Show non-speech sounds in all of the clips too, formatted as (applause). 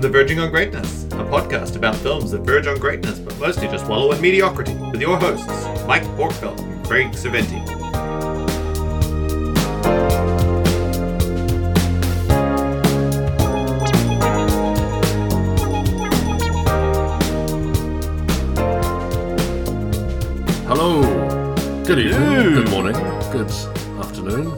Welcome to Verging on Greatness, a podcast about films that verge on greatness but mostly just wallow in mediocrity, with your hosts, Mike Borkfeld and Craig Saventi. Hello, good evening, Hello. good morning, good afternoon.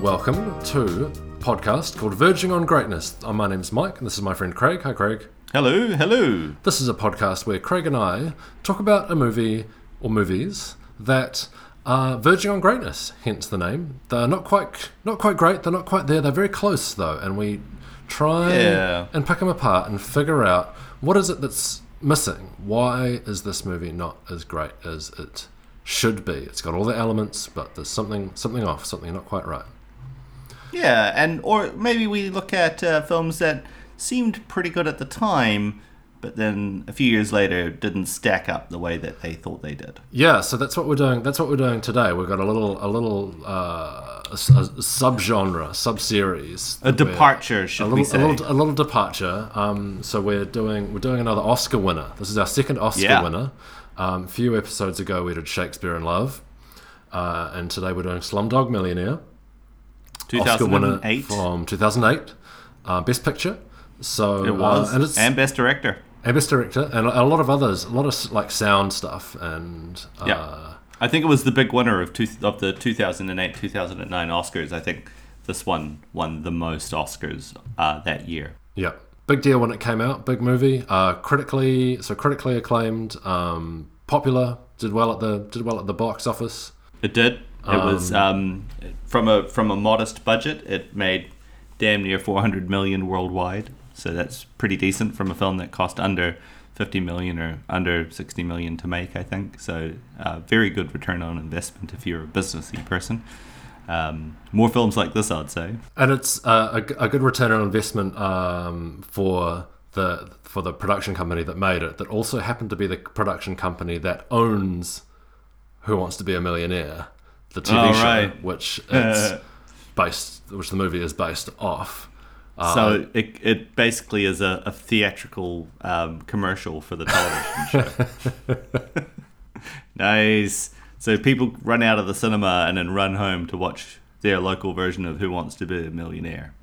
Welcome to a podcast called Verging on Greatness. Uh, My name's Mike, and this is my friend Craig. Hi, Craig. Hello, hello. This is a podcast where Craig and I talk about a movie or movies that are verging on greatness, hence the name. They're not quite not quite great. They're not quite there. They're very close though, and we try Yeah. and pick them apart and figure out what is it that's missing. Why is this movie not as great as it should be? It's got all the elements, but there's something something off, something not quite right. Yeah, and or maybe we look at uh, films that seemed pretty good at the time, but then a few years later didn't stack up the way that they thought they did. Yeah, so that's what we're doing. That's what we're doing today. We've got a little, a little uh, a, a subgenre, sub-series, A departure, should a we little, say? a little, a little departure. Um, so we're doing, we're doing another Oscar winner. This is our second Oscar Yeah. winner. Um, a few episodes ago, we did Shakespeare in Love, uh, and today we're doing Slumdog Millionaire. Oscar winner 2008. from 2008, uh, Best Picture. So It was, uh, and it's and best director. and Best Director, and a lot of others, a lot of like sound stuff, and uh, Yeah. I think it was the big winner of two, of the 2008 2009 Oscars. I think this one won the most Oscars uh, that year. Yeah, big deal when it came out. Big movie. Uh, critically, so critically acclaimed. Um, popular. Did well at the did well at the box office. It did. It was um, from a from a modest budget. It made damn near 400 million worldwide. So that's pretty decent from a film that cost under 50 million or under 60 million to make. I think so. Uh, very good return on investment if you're a businessy person. Um, more films like this, I'd say. And it's uh, a, a good return on investment um, for the for the production company that made it. That also happened to be the production company that owns Who Wants to Be a Millionaire, the TV Oh, show, right. which (laughs) it's based, which the movie is based off. Uh, so it, it basically is a, a theatrical um, commercial for the television (laughs) show. nice. So people run out of the cinema and then run home to watch their local version of Who Wants to Be a Millionaire.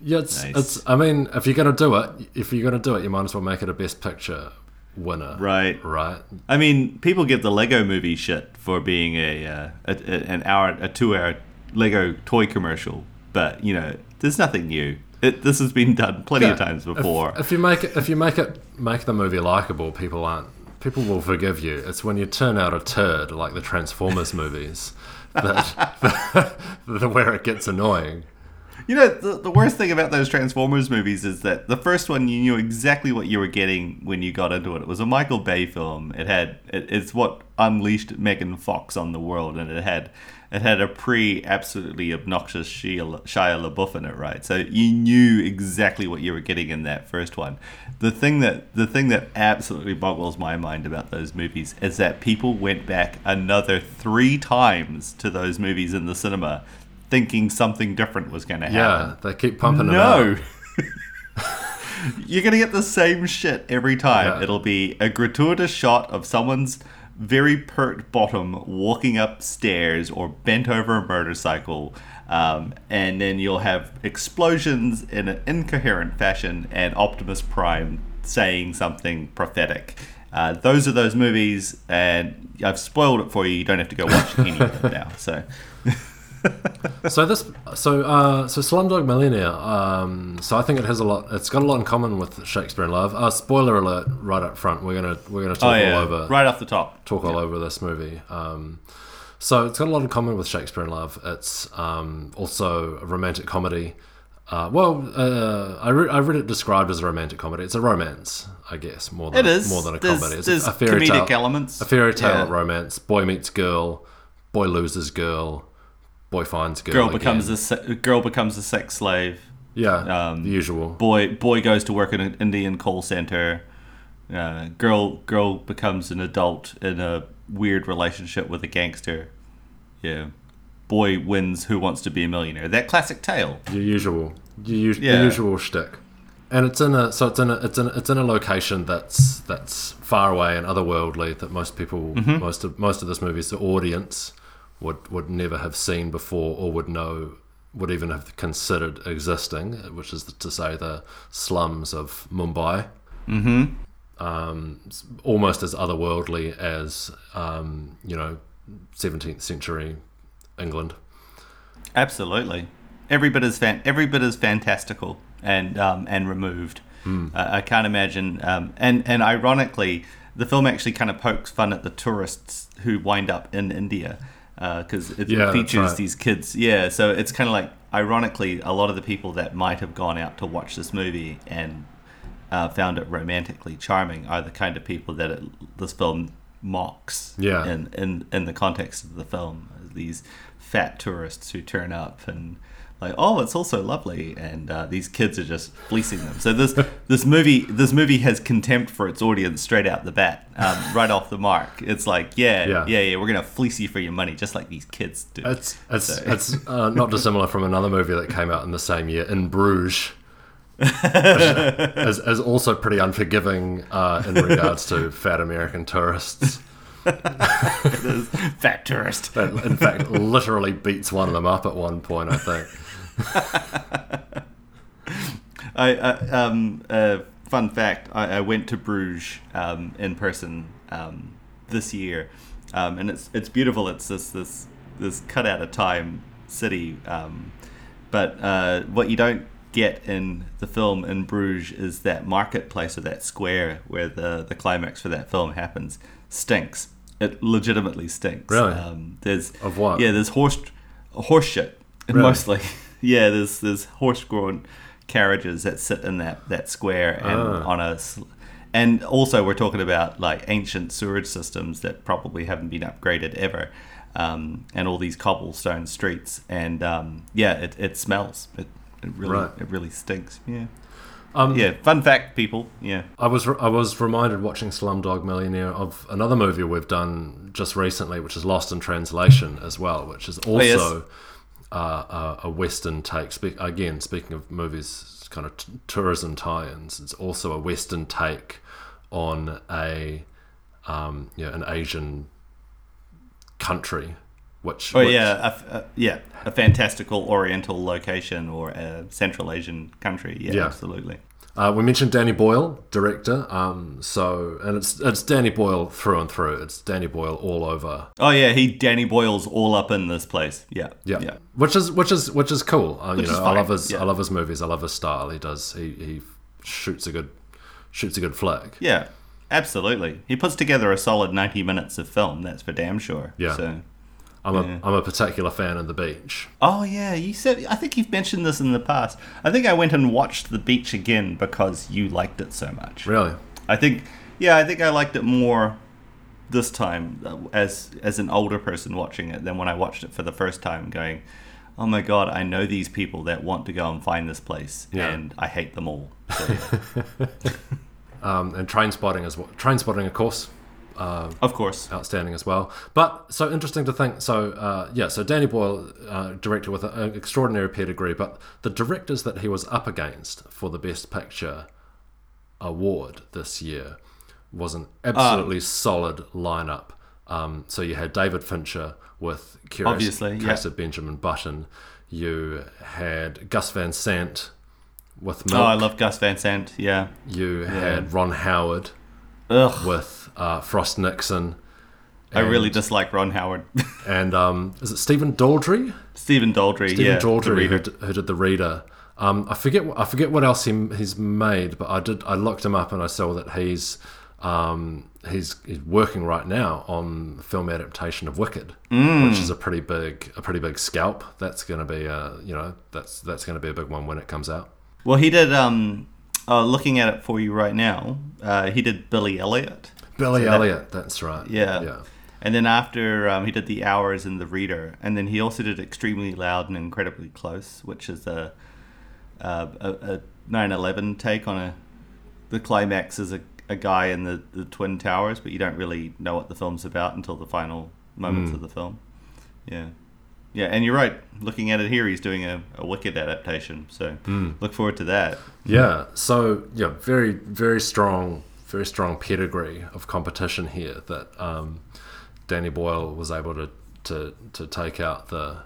Yeah, it's, Nice. it's. I mean, if you're gonna do it, if you're gonna do it, you might as well make it a Best Picture winner, Right. Right. I mean, people give the Lego movie shit for being a, uh, a, a an hour, a two-hour Lego toy commercial, but you know, there's nothing new. It, this has been done plenty of times before. If, if you make it, if you make it, make the movie likable, people aren't. People will forgive you. It's when you turn out a turd like the Transformers movies that, (laughs) that where it gets annoying. You know, the, the worst thing about those Transformers movies is that the first one you knew exactly what you were getting when you got into it. It was a Michael Bay film. It had it, it's what unleashed Megan Fox on the world, and it had it had a pre absolutely obnoxious Shia, Shia LaBeouf in it, right? So you knew exactly what you were getting in that first one. The thing that the thing that absolutely boggles my mind about those movies is that people went back another three times to those movies in the cinema thinking something different was going to happen. Yeah, they keep pumping them No. (laughs) (laughs) You're going to get the same shit every time. Yeah. It'll be a gratuitous shot of someone's very pert bottom walking upstairs or bent over a motorcycle. Um, and then you'll have explosions in an incoherent fashion and Optimus Prime saying something prophetic. Uh, those are those movies, and I've spoiled it for you. You don't have to go watch any of them now. So, (laughs) (laughs) So this, so uh, so Slumdog Millionaire. Um, so I think it has a lot. It's got a lot in common with Shakespeare in Love. Uh, spoiler alert! Right up front, we're gonna we're gonna talk oh yeah, all over right off the top. talk all over this movie. Um, so it's got a lot in common with Shakespeare in Love. It's um, also a romantic comedy. Uh, well, uh, I, re- I read it described as a romantic comedy. It's a romance, I guess, more than It is more than a There's- comedy. It's there's a fairy comedic tale, elements. a fairy tale Yeah. romance. Boy meets girl, boy loses girl, boy finds girl. girl again. becomes a girl becomes a sex slave. yeah, um, the usual. Boy boy goes to work in an Indian call center. Uh, girl girl becomes an adult in a weird relationship with a gangster. Yeah. Boy wins Who Wants to Be a Millionaire. That classic tale. Your usual, your, Yeah. the usual shtick. and it's in a so it's in a it's in a, it's in a location that's that's far away and otherworldly that most people most of most of this movie's the audience would would never have seen before or would know would even have considered existing, which is to say the slums of Mumbai. Mm-hmm. Um, almost as otherworldly as um, you know, seventeenth century England. Absolutely, every bit is fan- every bit is fantastical and um, and removed. Uh, I can't imagine. Um, and and ironically, the film actually kind of pokes fun at the tourists who wind up in India because it Yeah, features right. these kids. Yeah, so it's kind of like ironically, a lot of the people that might have gone out to watch this movie and uh, found it romantically charming are the kind of people that it, this film mocks. Yeah. In, in in the context of the film, these fat tourists who turn up and like, oh, it's also lovely, and uh, these kids are just fleecing them. So this (laughs) this movie this movie has contempt for its audience straight out the bat, um, right off the mark. It's like, yeah, Yeah. yeah, yeah, we're gonna fleece you for your money, just like these kids do. It's it's So- it's (laughs) uh, not dissimilar from another movie that came out in the same year, In Bruges, is, is also pretty unforgiving uh, in regards to fat American tourists. fat tourist. That in fact literally beats one of them up at one point. I think. I, I um uh, fun fact I, I went to Bruges um, in person um, this year um, and it's it's beautiful it's this this this cut out of time city um, but uh, what you don't get in the film in Bruges is that marketplace or that square where the the climax for that film happens stinks it legitimately stinks Really? um, there's Of what? yeah there's horse horse shit Really? mostly (laughs) yeah there's there's horse drawn carriages that sit in that that square and Ah. on a and also we're talking about like ancient sewage systems that probably haven't been upgraded ever um, and all these cobblestone streets and um, yeah it, it smells it, it really Right. it really stinks yeah Um, yeah fun fact people yeah I was I was reminded watching Slumdog Millionaire of another movie we've done just recently, which is Lost in Translation as well, which is also yes. Uh, a, a Western take. Spe- again, speaking of movies, kind of t- tourism tie-ins, it's also a Western take on a um, yeah an Asian country, which oh which- yeah a, a- yeah a fantastical oriental location or a central asian country yeah, Yeah. absolutely Uh, we mentioned Danny Boyle, director. Um, so, and it's it's Danny Boyle through and through. It's Danny Boyle all over. oh yeah he danny boyle's all up in this place yeah Yeah, yeah which is which is which is cool. Uh, you Which know, is I love his yeah. I love his movies. I love his style. He does he he shoots a good shoots a good flick. Yeah, absolutely. He puts together a solid 90 minutes of film, that's for damn sure. Yeah. So, I'm Yeah. a I'm a particular fan of the beach. oh yeah, you said I think you've mentioned this in the past. I think I went and watched The Beach again because you liked it so much. Really, I think yeah, I think I liked it more this time uh, as as an older person watching it than when I watched it for the first time going, "Oh my god, I know these people that want to go and find this place Yeah. and I hate them all." (laughs) So, yeah. um, and train spotting as well. Train spotting, of course, of course. outstanding as well. But so interesting to think. So uh, yeah, so Danny Boyle, uh, director with an extraordinary pedigree, but the directors that he was up against for the Best Picture award this year was an absolutely solid lineup. Um, so you had David Fincher with Curious Obviously, yeah. Case of Benjamin Button. You had Gus Van Sant with Milk. Oh, I love Gus Van Sant. Yeah. you had Ron Howard Ugh. with uh, Frost Nixon. I really dislike Ron Howard. (laughs) and um, is it Stephen Daldry? Stephen Daldry. Stephen yeah, Daldry who, d- who did the Reader. Um, I forget. I forget what else he, he's made, but I did. I looked him up and I saw that he's um, he's, he's working right now on the film adaptation of Wicked, Mm. which is a pretty big a pretty big scalp. That's going to be a you know that's that's going to be a big one when it comes out. Well, he did. Um, uh, looking at it for you right now, uh, he did Billy Elliot. Billy So that- Elliot. that's right. Yeah. Yeah. And then after um, he did The Hours and The Reader, and then he also did Extremely Loud and Incredibly Close, which is a a, a, a 9/11 take on a the climax is a, a guy in the, the twin towers, but you don't really know what the film's about until the final moments Mm. of the film. Yeah. Yeah, and you're right. Looking at it here, he's doing a, a Wicked adaptation, so look forward to that. Yeah. So yeah, very very strong, very strong pedigree of competition here that um, Danny Boyle was able to, to to take out the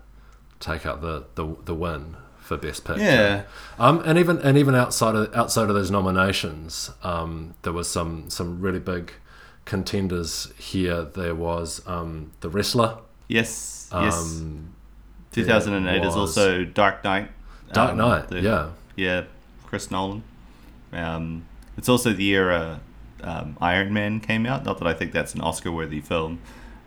take out the the, the win for best picture. Yeah. Um, and even and even outside of outside of those nominations, um, there was some some really big contenders here. There was um, the wrestler. Yes, yes. Um, 2008 is also Dark Knight. Dark um, Knight. the- yeah. Yeah, Chris Nolan. Um, it's also the year uh, um, Iron Man came out. Not that I think that's an Oscar-worthy film,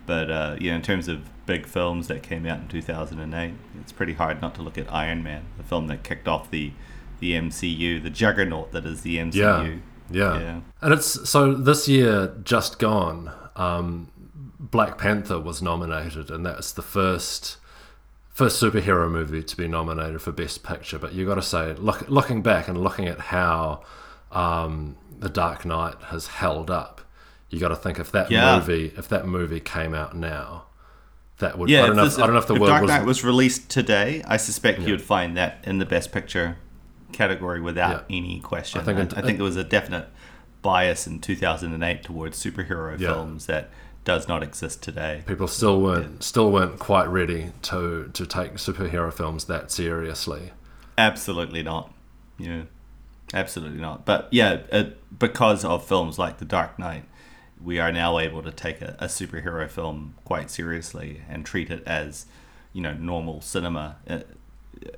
but uh, yeah, in terms of big films that came out in 2008, it's pretty hard not to look at Iron Man, the film that kicked off the the MCU, the juggernaut that is the MCU. Yeah, yeah, Yeah. And it's so this year just gone. Um, Black Panther was nominated, and that's the first first superhero movie to be nominated for Best Picture. But you got to say, look, looking back and looking at how um, the Dark Knight has held up, you got to think if that Yeah. movie if that movie came out now, that would Yeah, I don't know. If, I don't know if the if world Dark was, Knight was released today, I suspect you would find that in the Best Picture category without Yeah. any question. I think it- I, think there was a definite bias in 2008 towards superhero Yeah. films that does not exist today. people still weren't still weren't quite ready to to take superhero films that seriously. Absolutely not. Yeah, absolutely not. But yeah, it, because of films like The Dark Knight, we are now able to take a, a superhero film quite seriously and treat it as, you know, normal cinema. Uh,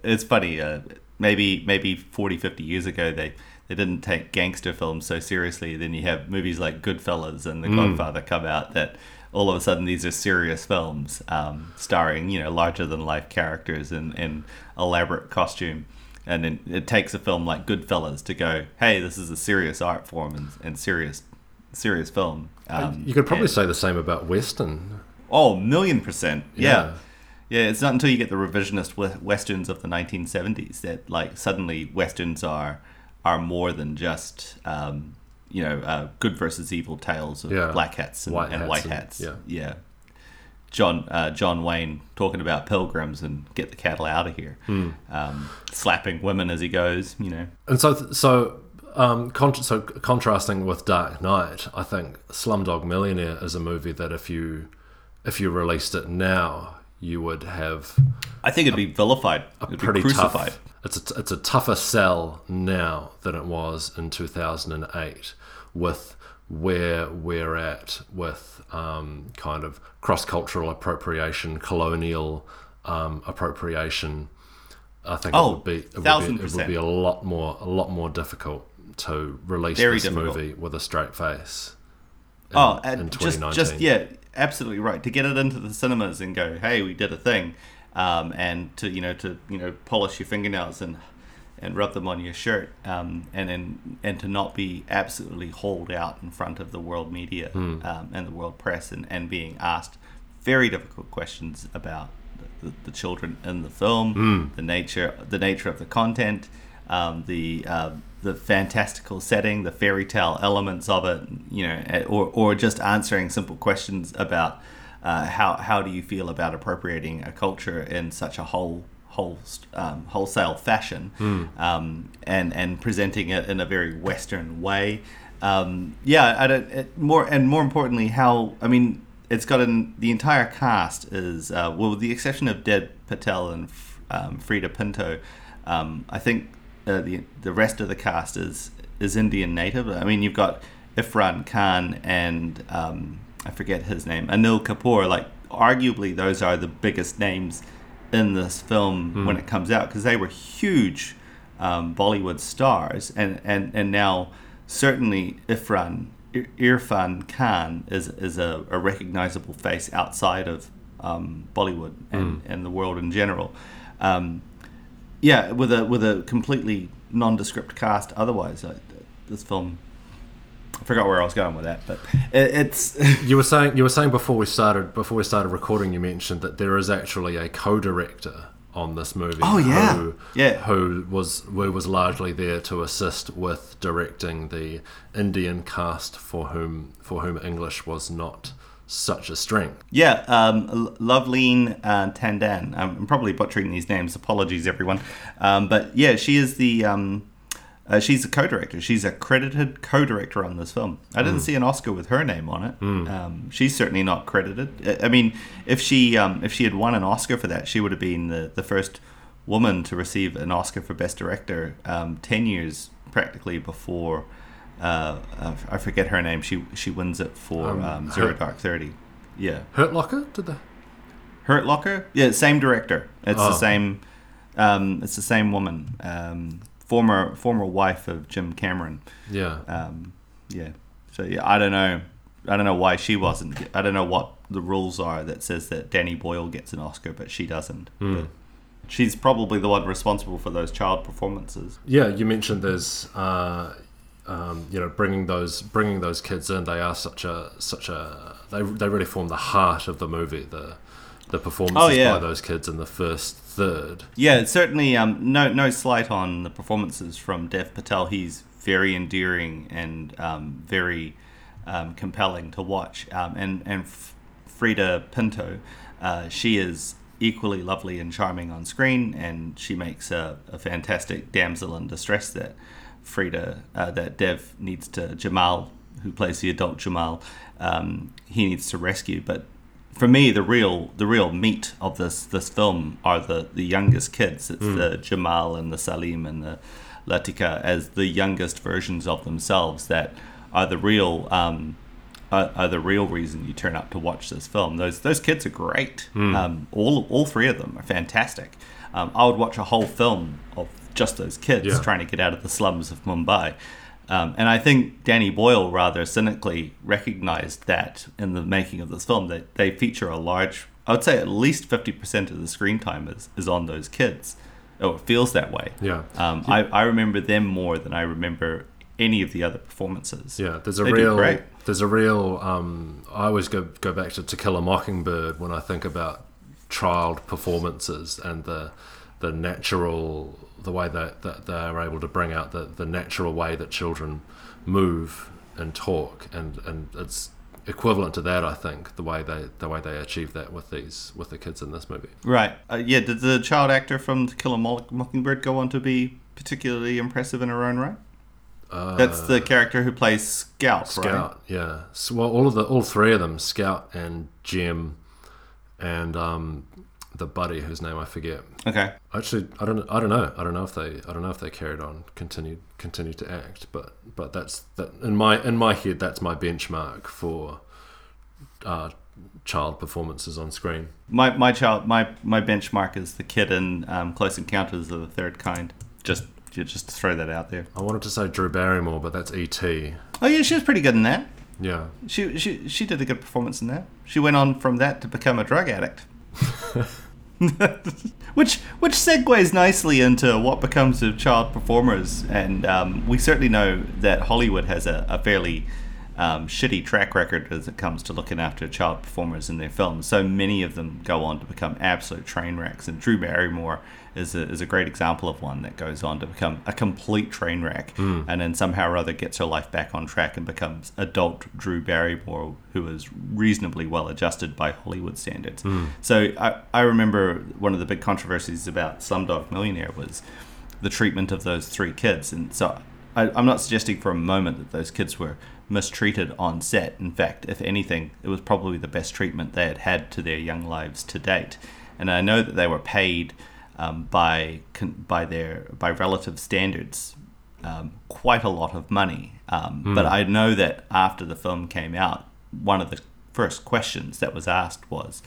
It's funny. Uh, maybe maybe 40, 50 years ago they. They didn't take gangster films so seriously. Then you have movies like Goodfellas and The Godfather come out that all of a sudden these are serious films um, starring you know larger than life characters in, in elaborate costume and then it takes a film like Goodfellas to go hey this is a serious art form and, and serious serious film um, you could probably and- say the same about Western. oh million percent Yeah. yeah. yeah it's not until you get the revisionist westerns of the 1970s that like suddenly westerns are are more than just um, you know uh, good versus evil tales of Yeah. black hats and, White and hats white and- yeah. yeah John uh, John Wayne talking about pilgrims and get the cattle out of here, Hmm. um, slapping women as he goes. You know, And so, so, um, so contrasting with Dark Knight, I think Slumdog Millionaire is a movie that if you if you released it now, you would have I think it'd be vilified, a it'd pretty be crucified. tough. It's a, it's a tougher sell now than it was in 2008 with where we're at with um, kind of cross cultural appropriation, colonial um, appropriation. I think Oh, it would be it would be, it would be a lot more a lot more difficult to release Very this difficult. movie with a straight face. in- oh, in and just just yeah, absolutely right. To get it into the cinemas and go, hey, we did a thing, um, and to you know to you know polish your fingernails and and rub them on your shirt, um, and then and to not be absolutely hauled out in front of the world media Hmm. um, and the world press and, and being asked very difficult questions about the, the children in the film, Hmm. the nature the nature of the content, um, the uh, the fantastical setting, the fairy tale elements of it, you know, eh, or or just answering simple questions about uh, how how do you feel about appropriating a culture in such a whole whole um, wholesale fashion, um, and and presenting it in a very Western way. Um, yeah, I don't, it, more and more importantly, how I mean, it's got an the entire cast is uh, well, with the exception of Dev Patel and um, Frida Pinto. Um, I think uh, the the rest of the cast is is Indian native. I mean, you've got Ifran Khan and um, I forget his name, Anil Kapoor. Like, arguably, those are the biggest names in this film when it comes out because they were huge um, Bollywood stars, and, and, and now certainly Ifran Ir- Irfan Khan is is a, a recognizable face outside of um, Bollywood and, and the world in general. Um, yeah, with a with a completely nondescript cast. Otherwise, uh, this film. I forgot where I was going with that, but it, it's (laughs) You were saying you were saying before we started before we started recording. You mentioned that there is actually a co-director on this movie. Oh, yeah. who, Yeah. Who was who was largely there to assist with directing the Indian cast for whom for whom English was not such a strength. Yeah, um, L- Loveleen uh, Tandan. I'm probably butchering these names. Apologies, everyone. Um, but yeah, she is the. Um, uh, she's a co-director. She's a credited co-director on this film. I didn't see an Oscar with her name on it. Um, she's certainly not credited. I- I mean, if she um, if she had won an Oscar for that, she would have been the, the first woman to receive an Oscar for Best Director um, ten years practically before. Uh, uh, I forget her name. She she wins it for Um, um, Zero her- Dark Thirty. Yeah, Hurt Locker did the Hurt Locker. Yeah, same director. It's the Oh. same. Um, it's the same woman. Um, former former wife of Jim Cameron. yeah. Um, yeah. So yeah, I don't know. I don't know why she wasn't. I don't know what the rules are that says that Danny Boyle gets an Oscar, but she doesn't. But she's probably the one responsible for those child performances. Yeah, you mentioned there's, uh, um, you know, bringing those bringing those kids in. They are such a such a they they really form the heart of the movie. The the performances Oh, yeah. by those kids in the first third. Yeah, certainly. Um, no, no slight on the performances from Dev Patel. He's very endearing and um, very um, compelling to watch. Um, and and F- Frida Pinto, uh, she is equally lovely and charming on screen, and she makes a, a fantastic damsel in distress that Frida uh, that Dev needs to Jamal, who plays the adult Jamal, um, he needs to rescue, but for me, the real the real meat of this this film are the the youngest kids. It's the Jamal and the Salim and the Latika as the youngest versions of themselves that are the real um, are, are the real reason you turn up to watch this film. Those those kids are great. Um, all all three of them are fantastic. Um, I would watch a whole film of just those kids Yeah. trying to get out of the slums of Mumbai. Um, and I think Danny Boyle rather cynically recognized that in the making of this film that they feature a large, I would say at least 50% of the screen time is, is on those kids. Oh, it feels that way. Yeah. Um, I, I remember them more than I remember any of the other performances. Yeah, there's a They real great. there's a real um, I always go go back to To Kill a Mockingbird when I think about child performances and the the natural the way that, that they're able to bring out the, the natural way that children move and talk and, and it's equivalent to that I think the way they the way they achieve that with these with the kids in this movie. Right. Uh, yeah, did the child actor from To Kill a Mockingbird go on to be particularly impressive in her own right? That's the character who plays Scout, right? Uh, Scout, yeah. So, well, all of the all three of them, Scout and Jem, and um, the buddy whose name I forget. Okay. Actually, I don't. I don't know. I don't know if they. I don't know if they carried on, continued, continued to act. But but that's that in my in my head. That's my benchmark for uh, child performances on screen. My my child my my benchmark is the kid in um, Close Encounters of the Third Kind. Just just to throw that out there. I wanted to say Drew Barrymore, but that's E.T. Oh yeah, she was pretty good in that. Yeah. She she she did a good performance in that. She went on from that to become a drug addict. (laughs) (laughs) which which segues nicely into what becomes of child performers, and um, we certainly know that Hollywood has a, a fairly um, shitty track record as it comes to looking after child performers in their films. So many of them go on to become absolute train wrecks, and Drew Barrymore is a, is a great example of one that goes on to become a complete train wreck, hmm. and then somehow or other gets her life back on track and becomes adult Drew Barrymore, who is reasonably well adjusted by Hollywood standards. Hmm. So I, I remember one of the big controversies about Slumdog Millionaire was the treatment of those three kids. And so I, I'm not suggesting for a moment that those kids were mistreated on set. In fact, if anything, it was probably the best treatment they had had to their young lives to date. And I know that they were paid um, by con- by their by relative standards um, quite a lot of money. Um, But I know that after the film came out, one of the first questions that was asked was,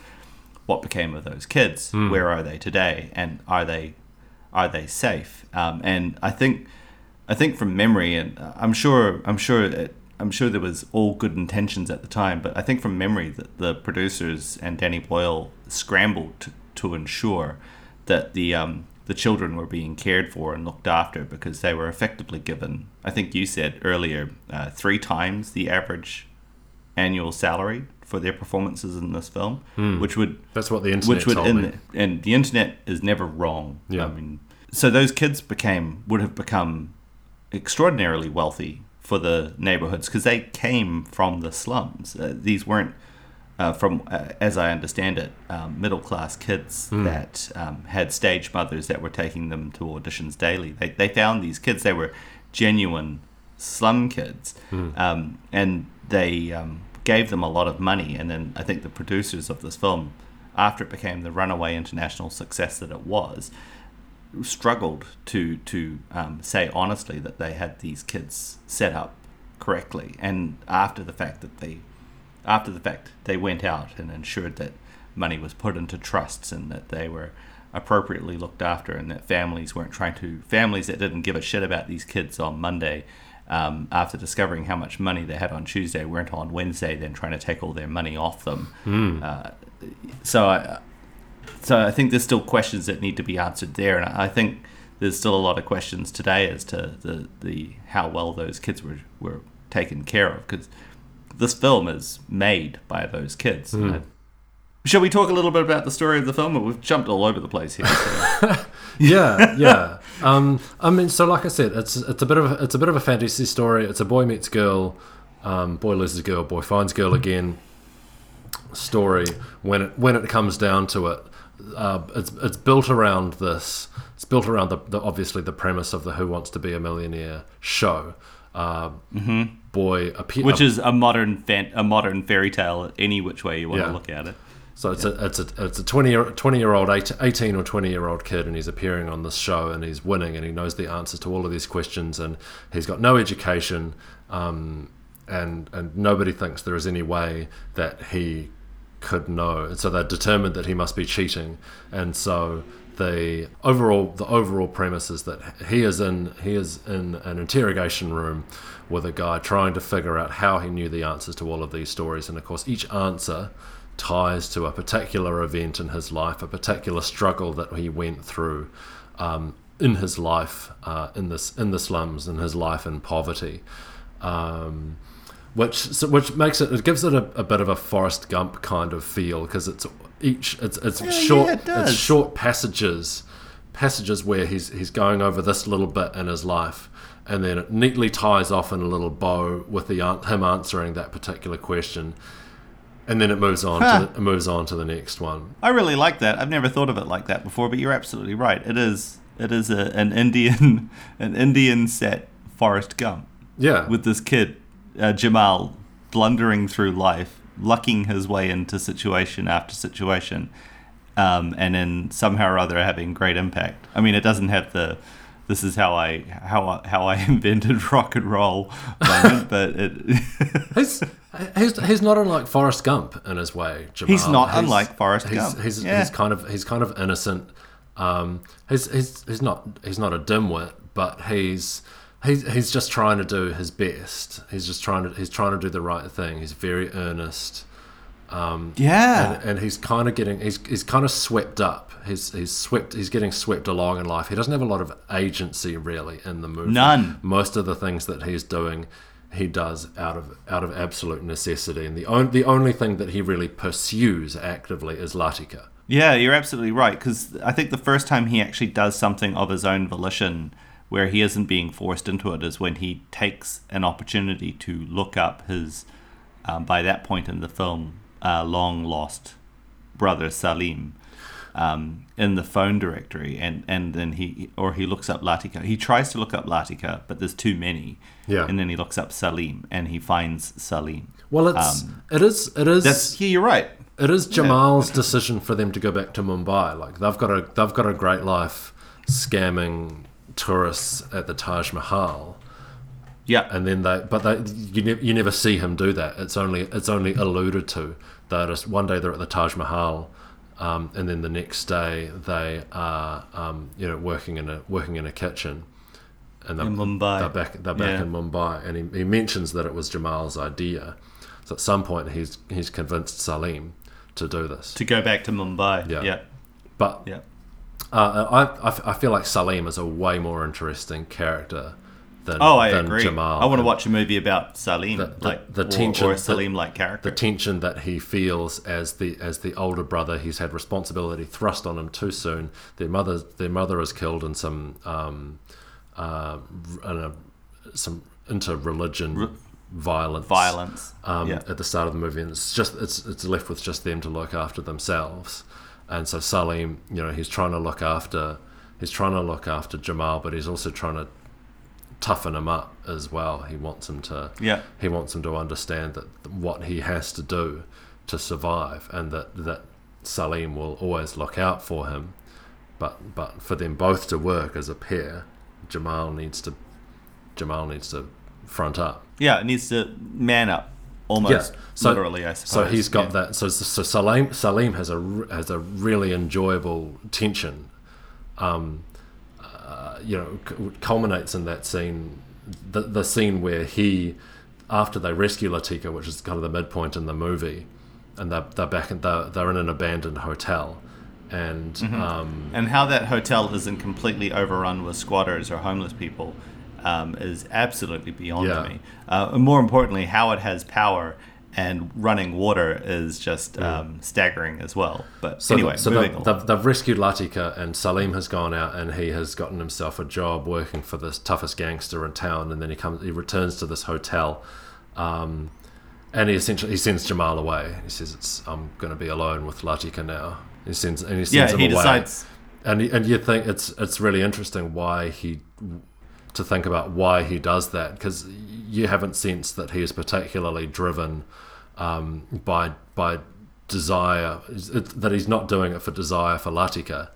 "What became of those kids? Where are they today? And are they are they safe?" Um, and I think I think from memory, and I'm sure I'm sure it, I'm sure there was all good intentions at the time, but I think from memory that the producers and Danny Boyle scrambled to, to ensure that the um, the children were being cared for and looked after because they were effectively given, I think you said earlier, uh, three times the average annual salary for their performances in this film, which would That's what the internet which would told in me. and the internet is never wrong. Yeah. I mean, so those kids became would have become extraordinarily wealthy for the neighborhoods because they came from the slums. Uh, these weren't uh, from uh, as I understand it, um, middle class kids that um, had stage mothers that were taking them to auditions daily. They they found these kids. They were genuine slum kids, um, and they um, gave them a lot of money. And then I think the producers of this film, after it became the runaway international success that it was, struggled to to um, say honestly that they had these kids set up correctly, and after the fact that they after the fact they went out and ensured that money was put into trusts and that they were appropriately looked after and that families weren't trying to families that didn't give a shit about these kids on Monday um, after discovering how much money they had on Tuesday weren't on Wednesday then trying to take all their money off them. Uh, so I, so I think there's still questions that need to be answered there, and I think there's still a lot of questions today as to the, the how well those kids were, were taken care of. Because this film is made by those kids. Uh, Shall we talk a little bit about the story of the film? We've jumped all over the place here. so- (laughs) yeah, yeah. Um, I mean, so like I said, it's it's a bit of a, it's a bit of a fantasy story. It's a boy meets girl, um, boy loses girl, boy finds girl again. Story when it when it comes down to it, uh, it's it's built around this. It's built around the, the obviously the premise of the Who Wants to Be a Millionaire show. Uh, Boy, appear, which is a modern fan, a modern fairy tale, any which way you want Yeah. to look at it. So it's a it's a it's a 20 year, 20 year old 18 or 20 year old kid and he's appearing on this show and he's winning and he knows the answers to all of these questions and he's got no education um, and and nobody thinks there is any way that he could know and so they're determined that he must be cheating and so the overall the overall premise is that he is in he is in an interrogation room with a guy trying to figure out how he knew the answers to all of these stories. And of course each answer ties to a particular event in his life, a particular struggle that he went through um, in his life, uh, in this in the slums, in his life in poverty, um, which which makes it it gives it a, a bit of a Forrest Gump kind of feel because it's each it's it's short yeah, it it's short passages passages where he's he's going over this little bit in his life. And then it neatly ties off in a little bow with the him answering that particular question, and then it moves on Huh. to the, it moves on to the next one. I really like that. I've never thought of it like that before, but you're absolutely right. It is it is a, an Indian (laughs) an Indian set Forrest Gump Yeah, with this kid uh, Jamal blundering through life, lucking his way into situation after situation, um, and then somehow or other having great impact. I mean, it doesn't have the this is how I how I, how I (laughs) invented rock and roll moment, (laughs) but it (laughs) he's, he's he's not unlike Forrest Gump in his way. Jamal. He's not unlike Forrest he's, Gump. He's, Yeah. he's kind of he's kind of innocent. Um, he's, he's he's not he's not a dimwit, but he's he's he's just trying to do his best. He's just trying to he's trying to do the right thing. He's very earnest. Um, yeah. and, and he's kind of getting he's, he's kind of swept up he's he's swept he's getting swept along in life he doesn't have a lot of agency really in the movie None. most of the things that he's doing he does out of out of absolute necessity and the on, the only thing that he really pursues actively is Latika Yeah, you're absolutely right. Because I think the first time he actually does something of his own volition, where he isn't being forced into it, is when he takes an opportunity to look up his, um, by that point in the film, uh, long lost brother Salim. Um, in the phone directory, and, and then he or he looks up Latika. He tries to look up Latika, but there's too many. Yeah. And then he looks up Salim, and he finds Salim. well it's Um, it is it is yeah, you're right. It is Jamal's decision for them to go back to Mumbai. Like they've got a they've got a great life scamming tourists at the Taj Mahal, Yeah, and then they but they you, ne- you never see him do that. It's only it's only alluded to. That is one day they're at the Taj Mahal, um, and then the next day they are um, you know working in a working in a kitchen. And they're, In Mumbai. they're back. They're back Yeah. in Mumbai, and he, he mentions that it was Jamal's idea. So at some point, he's he's convinced Salim to do this. to go back to Mumbai. Yeah. yeah. But yeah. Uh, I, I, feel like Salim is a way more interesting character than, Oh, I than agree. Jamal. I want to watch a movie about Salim, The- the- like the tension- or a Salim-like character. the tension that he feels as the as the older brother. He's had responsibility thrust on him too soon. Their mother their mother is killed in some um, uh, in a, some interreligion violence. Violence. um, yeah. at the start of the movie, and it's just it's it's left with just them to look after themselves. And so Salim, you know, he's trying to look after he's trying to look after Jamal, but he's also trying to toughen him up as well. He wants him to Yeah. he wants him to understand that what he has to do to survive, and that that Salim will always look out for him. But but for them both to work as a pair, Jamal needs to Jamal needs to front up. Yeah, it needs to man up, almost Yeah, so- literally. I suppose. So he's got Yeah. that. So so Salim Salim has a has a really enjoyable tension. Um, uh, you know, culminates in that scene, the the scene where he, after they rescue Latika, which is kind of the midpoint in the movie, and they're they're back in they're, they're in an abandoned hotel, and Mm-hmm. um, And how that hotel isn't completely overrun with squatters or homeless people um, is absolutely beyond Yeah. me. Uh, and more importantly, how it has power and running water is just um, staggering as well. But So, anyway, so moving they've, they've, they've rescued Latika, and Salim has gone out and he has gotten himself a job working for the toughest gangster in town. And then he comes, he returns to this hotel, um, and he essentially he sends Jamal away. He says, "It's I'm going to be alone with Latika now." He sends and he sends yeah, him he away. decides. and and you think it's it's really interesting why he to think about why he does that because you haven't sensed that he is particularly driven um, by by desire it, that he's not doing it for desire for Latika.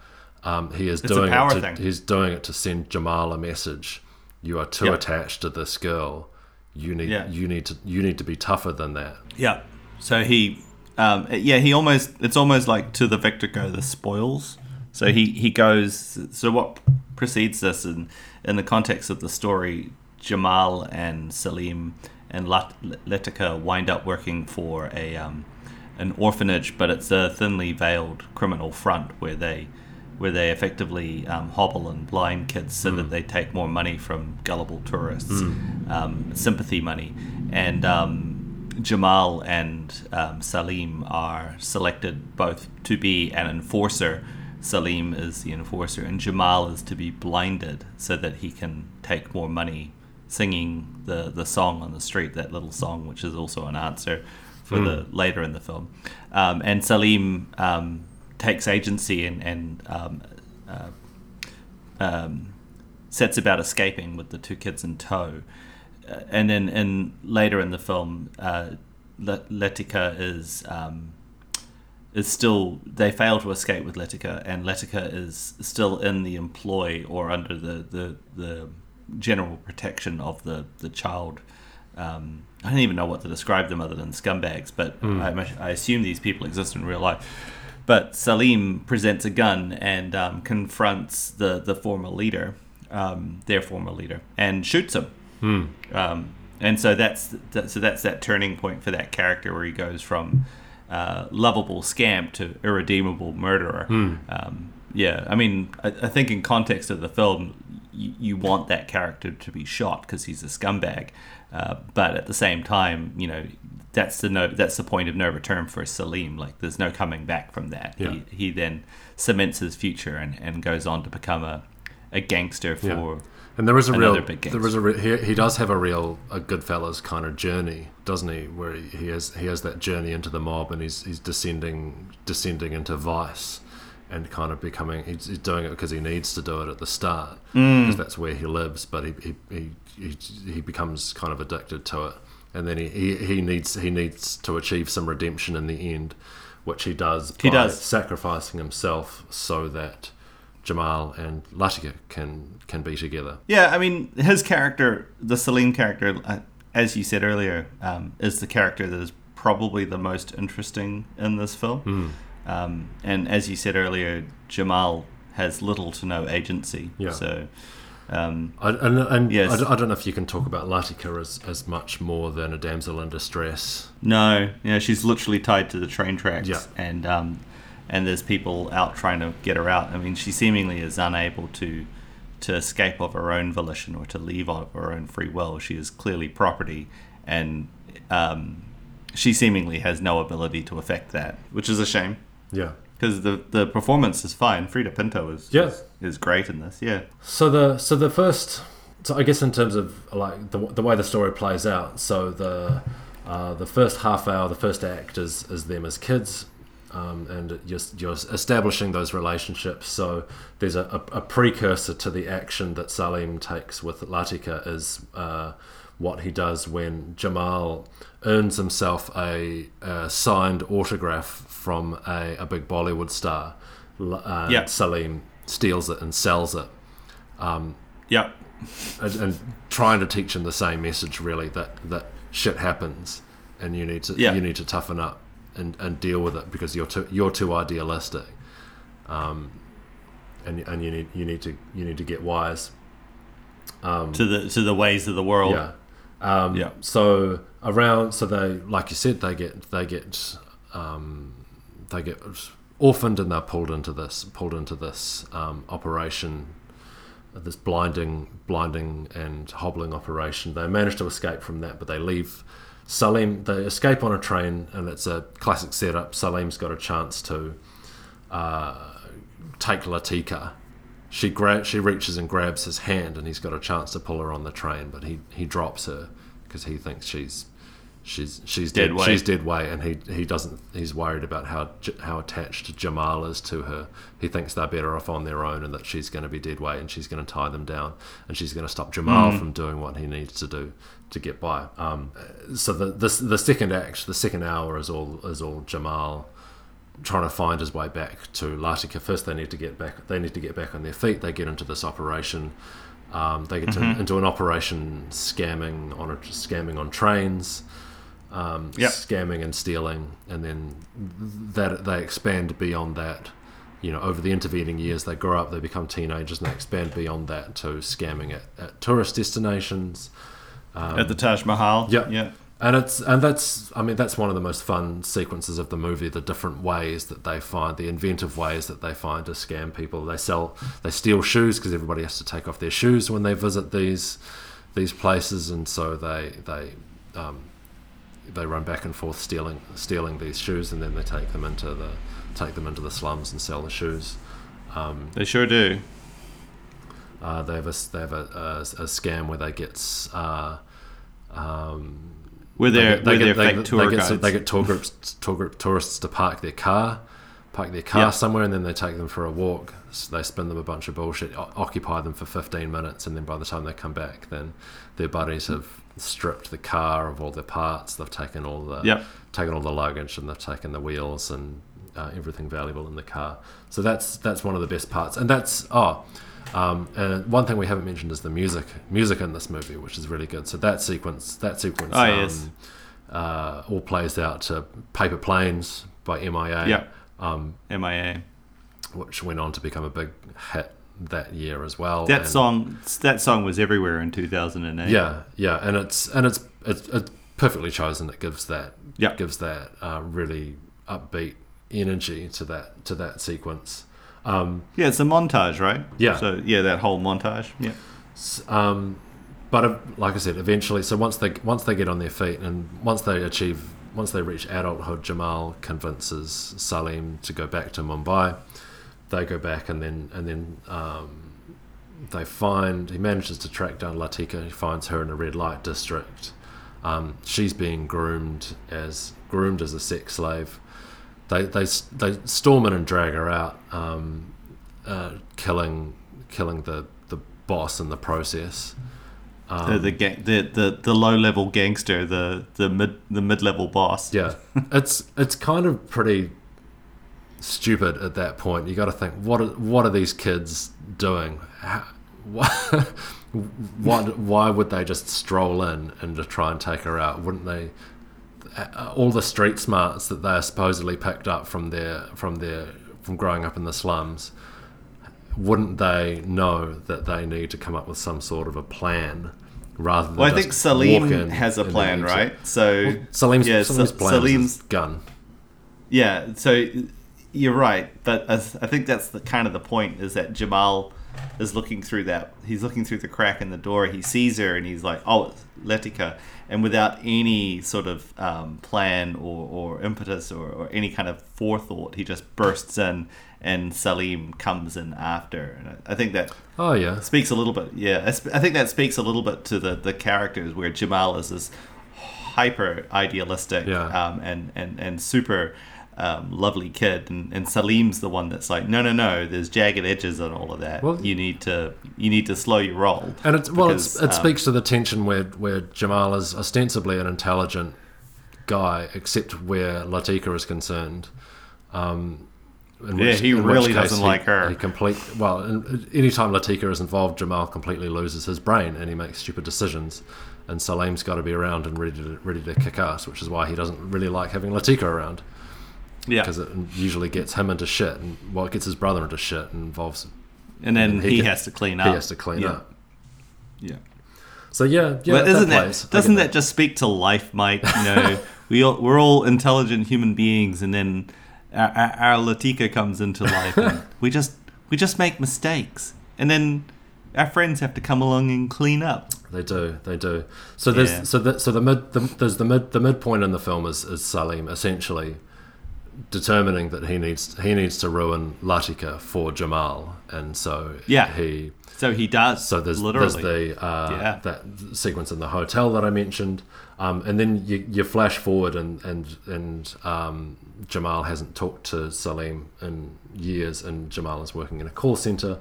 Um, he is It's doing it to, thing. he's doing it to send Jamal a message. You are too Yeah. attached to this girl. You need Yeah. you need to you need to be tougher than that. Yeah. So he, um, yeah, he almost, it's almost like to the victor go the spoils. So he, he goes, so what precedes this in, in the context of the story, Jamal and Salim and Lat- Letica wind up working for a, um, an orphanage, but it's a thinly veiled criminal front where they, where they effectively um, hobble and blind kids so that they take more money from gullible tourists, um, sympathy money, and um, Jamal and um, Salim are selected both to be an enforcer. Salim is the enforcer, and Jamal is to be blinded so that he can take more money singing the, the song on the street, that little song, which is also an answer for the later in the film. Um, and Salim um, takes agency and, and um, uh, um, sets about escaping with the two kids in tow. Uh, and then in later in the film, uh, Le- Letica is um, is still they fail to escape with Letica, and Letica is still in the employ or under the the, the general protection of the the child. Um, I don't even know what to describe them other than scumbags, but I, I assume these people exist in real life. But Salim presents a gun and um, confronts the the former leader, um, their former leader, and shoots him. Um, and so that's that, so that's that turning point for that character where he goes from uh, lovable scamp to irredeemable murderer. Um, yeah, I mean, I, I think in context of the film, you, you want that character to be shot because he's a scumbag, uh, but at the same time, you know, that's the no, that's the point of no return for Salim. Like, there's no coming back from that. Yeah. He, he then cements his future and, and goes on to become a a gangster for. Yeah. And there is a real, there is a re- he, he does have a real a Goodfellas kind of journey, doesn't he? Where he, he has he has that journey into the mob, and he's he's descending descending into vice, and kind of becoming he's, he's doing it because he needs to do it at the start mm. because that's where he lives. But he he, he he he becomes kind of addicted to it, and then he, he, he needs he needs to achieve some redemption in the end, which he does He by does. sacrificing himself so that. Jamal and Latika can can be together. Yeah, I mean, his character, the Salim character, uh, as you said earlier, um, is the character that is probably the most interesting in this film. Hmm. Um, and as you said earlier, Jamal has little to no agency. Yeah. So, um, I, and and Yes. I, don't, I don't know if you can talk about Latika as, as much more than a damsel in distress. no, yeah, she's literally tied to the train tracks. Yeah. And um, and there's people out trying to get her out. I mean, she seemingly is unable to to escape of her own volition or to leave of her own free will. She is clearly property, and um, she seemingly has no ability to affect that, which is a shame. Yeah. Because the, the performance is fine. Frida Pinto is, Yeah. is is great in this. Yeah. So the so the first so I guess in terms of like the, the way the story plays out, so the uh, the first half hour, the first act is is them as kids, um, and you're, you're establishing those relationships. So there's a, a, a, precursor to the action that Salim takes with Latika is uh, what he does when Jamal earns himself a, a signed autograph from a, a big Bollywood star. Uh, yeah. Salim steals it and sells it. Um, yeah. And, and, trying to teach him the same message, really, that, that shit happens and you need to yeah. you need to toughen up and, and deal with it because you're too you're too idealistic. Um, and, and you need you need to you need to get wise um, to the to the ways of the world. Yeah. Um, yeah. So around, so they, like you said, they get they get um, they get orphaned and they're pulled into this pulled into this um, operation, this blinding blinding and hobbling operation. They manage to escape from that, but they leave. Salim, they escape on a train, and it's a classic setup. Salim's got a chance to uh, take Latika. She gra- she reaches and grabs his hand, and he's got a chance to pull her on the train, but he, he drops her because he thinks she's she's she's dead, dead she's dead weight, and he he doesn't he's worried about how how attached Jamal is to her. He thinks they're better off on their own, and that she's going to be dead weight, and she's going to tie them down, and she's going to stop Jamal mm. from doing what he needs to do to get by. Um, so the, the the second act, the second hour is all is all Jamal trying to find his way back to Latika. First, they need to get back. They need to get back on their feet. They get into this operation. Um, they get mm-hmm. to, into an operation scamming on a, scamming on trains, um, yep. scamming and stealing, and then that they expand beyond that. You know, over the intervening years, they grow up, they become teenagers, and they expand beyond that to scamming at, at tourist destinations. Um, at the Taj Mahal. Yeah, yeah and it's and that's I mean that's one of the most fun sequences of the movie. The different ways that they find, the inventive ways that they find to scam people. They sell, they steal shoes because everybody has to take off their shoes when they visit these these places, and so they they um, they run back and forth stealing stealing these shoes, and then they take them into the take them into the slums and sell the shoes. Um, they sure do. Uh, they have a they have a, a, a scam where they get. Uh, um, with their they, they, fake tour guides. Get, they get tour groups, tour group tourists to park their car, park their car yep. somewhere, and then they take them for a walk. So they spin them a bunch of bullshit, occupy them for 15 minutes, and then by the time they come back, then their buddies have stripped the car of all their parts. They've taken all the yep. taken all the luggage, and they've taken the wheels and uh, everything valuable in the car. So that's that's one of the best parts, and that's oh um, and one thing we haven't mentioned is the music, music in this movie, which is really good. So that sequence, that sequence, oh, um, yes. uh, all plays out to "Paper Planes" by MIA. Yeah, um, MIA, which went on to become a big hit that year as well. That and, song, that song was everywhere in 2008. Yeah, yeah, and it's and it's it's, it's perfectly chosen. It gives that, yeah, gives that uh, really upbeat energy to that to that sequence. Um, yeah, it's a montage, right? Yeah. So yeah, that whole montage. Yeah. Um, but uh, like I said, eventually, so once they once they get on their feet and once they achieve once they reach adulthood, Jamal convinces Salim to go back to Mumbai. They go back and then and then um, they find he manages to track down Latika. He finds her in a red light district. Um, she's being groomed as groomed as a sex slave they they they storm in and drag her out, um, uh, killing killing the the boss in the process. Um, the the, gang, the the the low level gangster, the the mid the mid level boss. Yeah, it's it's kind of pretty stupid at that point. You got to think what are, what are these kids doing? How, what, (laughs) what why would they just stroll in and just try and take her out? Wouldn't they? Uh, all the street smarts that they're supposedly picked up from their from their from growing up in the slums wouldn't they know that they need to come up with some sort of a plan rather than well, I think Salim has a plan, right? So well, Salim's, yeah, Salim's plan Salim's gun. Yeah, so you're right, but I I think that's the kind of the point is that Jamal is looking through that. He's looking through the crack in the door. He sees her and he's like, "Oh, it's Latika," and without any sort of um, plan or, or impetus or, or any kind of forethought, he just bursts in, and Salim comes in after. And I think that Oh yeah, speaks a little bit. Yeah, I sp- I think that speaks a little bit to the the characters where Jamal is this hyper idealistic Yeah. um, and and and super um, lovely kid, and, and Salim's the one that's like, no, no, no. There's jagged edges and all of that. Well- you need to you need to slow your roll. and it's well, it's, it um, speaks to the tension where where Jamal is ostensibly an intelligent guy, except where Latika is concerned. Um, Yeah, he really doesn't he- like her. He complete well. in- Anytime Latika is involved, Jamal completely loses his brain and he makes stupid decisions. And Salim's got to be around and ready to ready to kick ass, which is why he doesn't really like having Latika around Yeah, because it usually gets him into shit, and well, gets his brother into shit and involves and then and he, he has to clean up. he has to clean yeah. up. Yeah. So yeah, yeah. but isn't that, plays. Doesn't get that just speak to life, Mike? You know, (laughs) we all, we're all intelligent human beings, and then our, our, our Latika comes into life, and (laughs) we just we just make mistakes, and then our friends have to come along and clean up. They do, they do. So there's Yeah. so the so the mid the, there's the mid the midpoint in the film is, is Salim essentially determining that he needs he needs to ruin Latika for Jamal, and so Yeah. he So he does. so there's literally. there's the uh, Yeah. that sequence in the hotel that I mentioned, um, and then you, you flash forward and and and um, Jamal hasn't talked to Salim in years, and Jamal is working in a call center,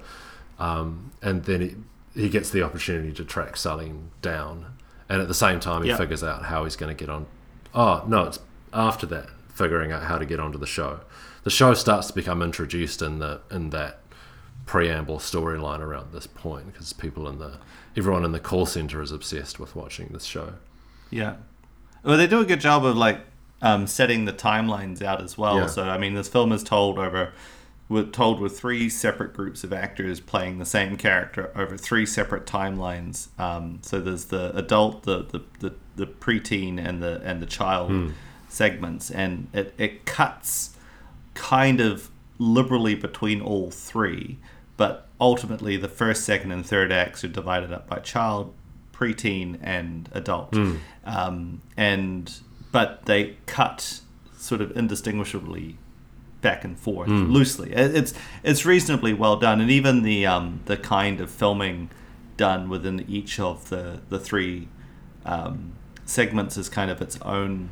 um, and then he, he gets the opportunity to track Salim down, and at the same time he Yeah. figures out how he's going to get on. Oh no, it's after that figuring out how to get onto the show. The show starts to become introduced in the in that preamble storyline around this point because people in the everyone in the call center is obsessed with watching this show. Yeah. Well, they do a good job of like um, setting the timelines out as well. Yeah. So I mean, this film is told over, with told with three separate groups of actors playing the same character over three separate timelines. Um, so there's the adult, the the, the, the preteen, and the and the child segments, and it, it cuts kind of liberally between all three, but ultimately the first, second, and third acts are divided up by child, preteen, and adult. Um, and but they cut sort of indistinguishably back and forth loosely. It- It's it's reasonably well done, and even the um, the kind of filming done within each of the the three um, segments is kind of its own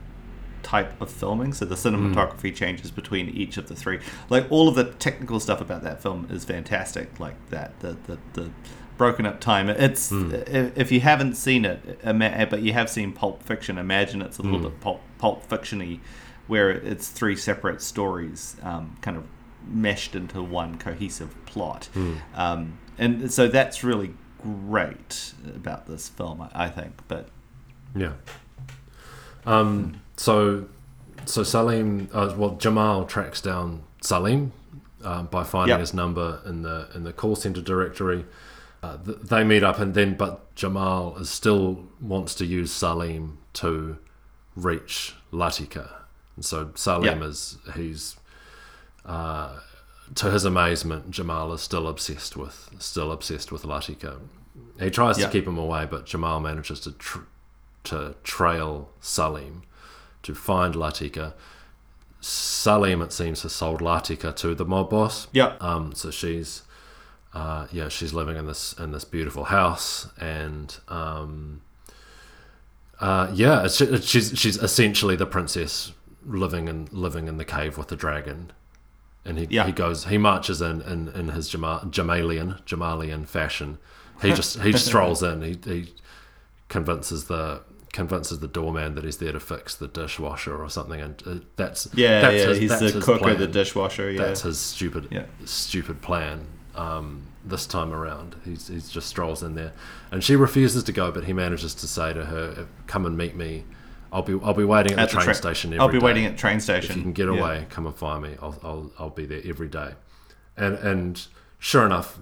type of filming. So the cinematography changes between each of the three. Like all of the technical stuff about that film is fantastic. Like that, the the, the broken up time. It's if, if you haven't seen it, but you have seen Pulp Fiction, imagine it's a little bit pulp, pulp fictiony, where it's three separate stories, um, kind of meshed into one cohesive plot. Um, and so that's really great about this film, I, I think. But Yeah. Um. So, so Salim, uh, well, Jamal tracks down Salim um, by finding Yep. his number in the in the call center directory. Uh, th- they meet up, and then but Jamal is still wants to use Salim to reach Latika, and so Salim Yeah. is he's. Uh, to his amazement, Jamal is still obsessed with still obsessed with Latika. He tries to keep him away, but Jamal manages to tr- to trail Salim to find Latika. Salim, it seems, has sold Latika to the mob boss. yeah, Um, so she's, uh, yeah, she's living in this in this beautiful house, and um, uh, yeah, she's she's essentially the princess living in living in the cave with the dragon, and he, Yeah. he goes he marches in in, in his Jama- Jamalian Jamalian fashion. He (laughs) just he just strolls in. He, he convinces the convinces the doorman that he's there to fix the dishwasher or something, and uh, that's yeah, that's yeah. his- He's that's the cook or the dishwasher. Yeah, that's his stupid Yeah. stupid plan um, this time around. He's, he's just strolls in there, and she refuses to go, but he manages to say to her, "Come and meet me. I'll be I'll be waiting at, At the train tra- station. Every I'll be day. waiting at train station. If you can get Yeah. away, come and find me. I'll, I'll I'll be there every day." And and sure enough,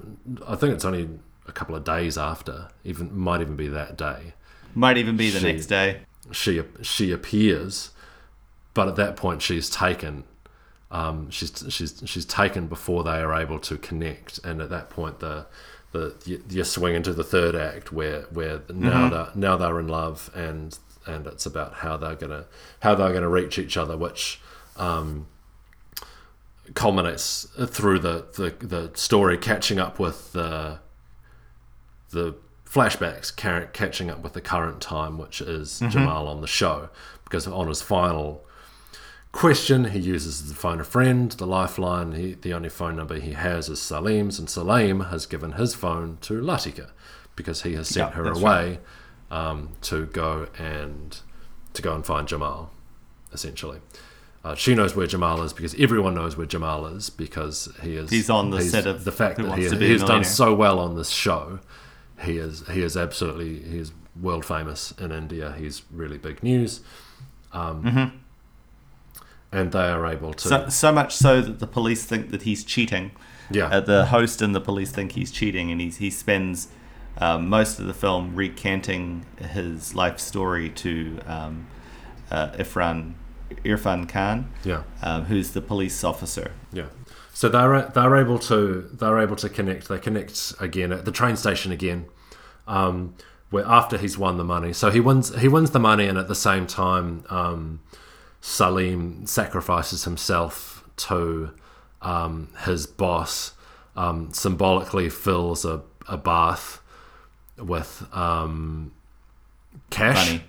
I think it's only a couple of days after, even might even be that day Might even be the She- next day. she she appears, but at that point she's taken um, she's she's she's taken before they are able to connect, and at that point the the you, you swing into the third act where where now they're now they're in love and and it's about how they're gonna how they're gonna reach each other, which um, culminates through the, the the story catching up with the the flashbacks ca- catching up with the current time, which is Jamal on the show, because on his final question, he uses the phone a friend, the lifeline. He, the only phone number he has is Salim's, and Salim has given his phone to Latika because he has sent Yeah, her away um, to go and to go and find Jamal, essentially. Uh, she knows where Jamal is because everyone knows where Jamal is because he is. He's on the set of the fact that Wants he, to Be a he has done so well on this show. He is he is absolutely he is world famous in India. He's really big news, um, and they are able to So, so much so that the police think that he's cheating. yeah Uh, the host and the police think he's cheating, and he's, he spends um, most of the film recanting his life story to um, uh, Irfan, Irfan Khan, yeah um, who's the police officer. yeah. So they're they're able to they're able to connect. They connect again at the train station again, um, where after he's won the money. So he wins he wins the money, and at the same time, um, Salim sacrifices himself to um, his boss. Um, symbolically fills a, a bath with um, cash. Funny.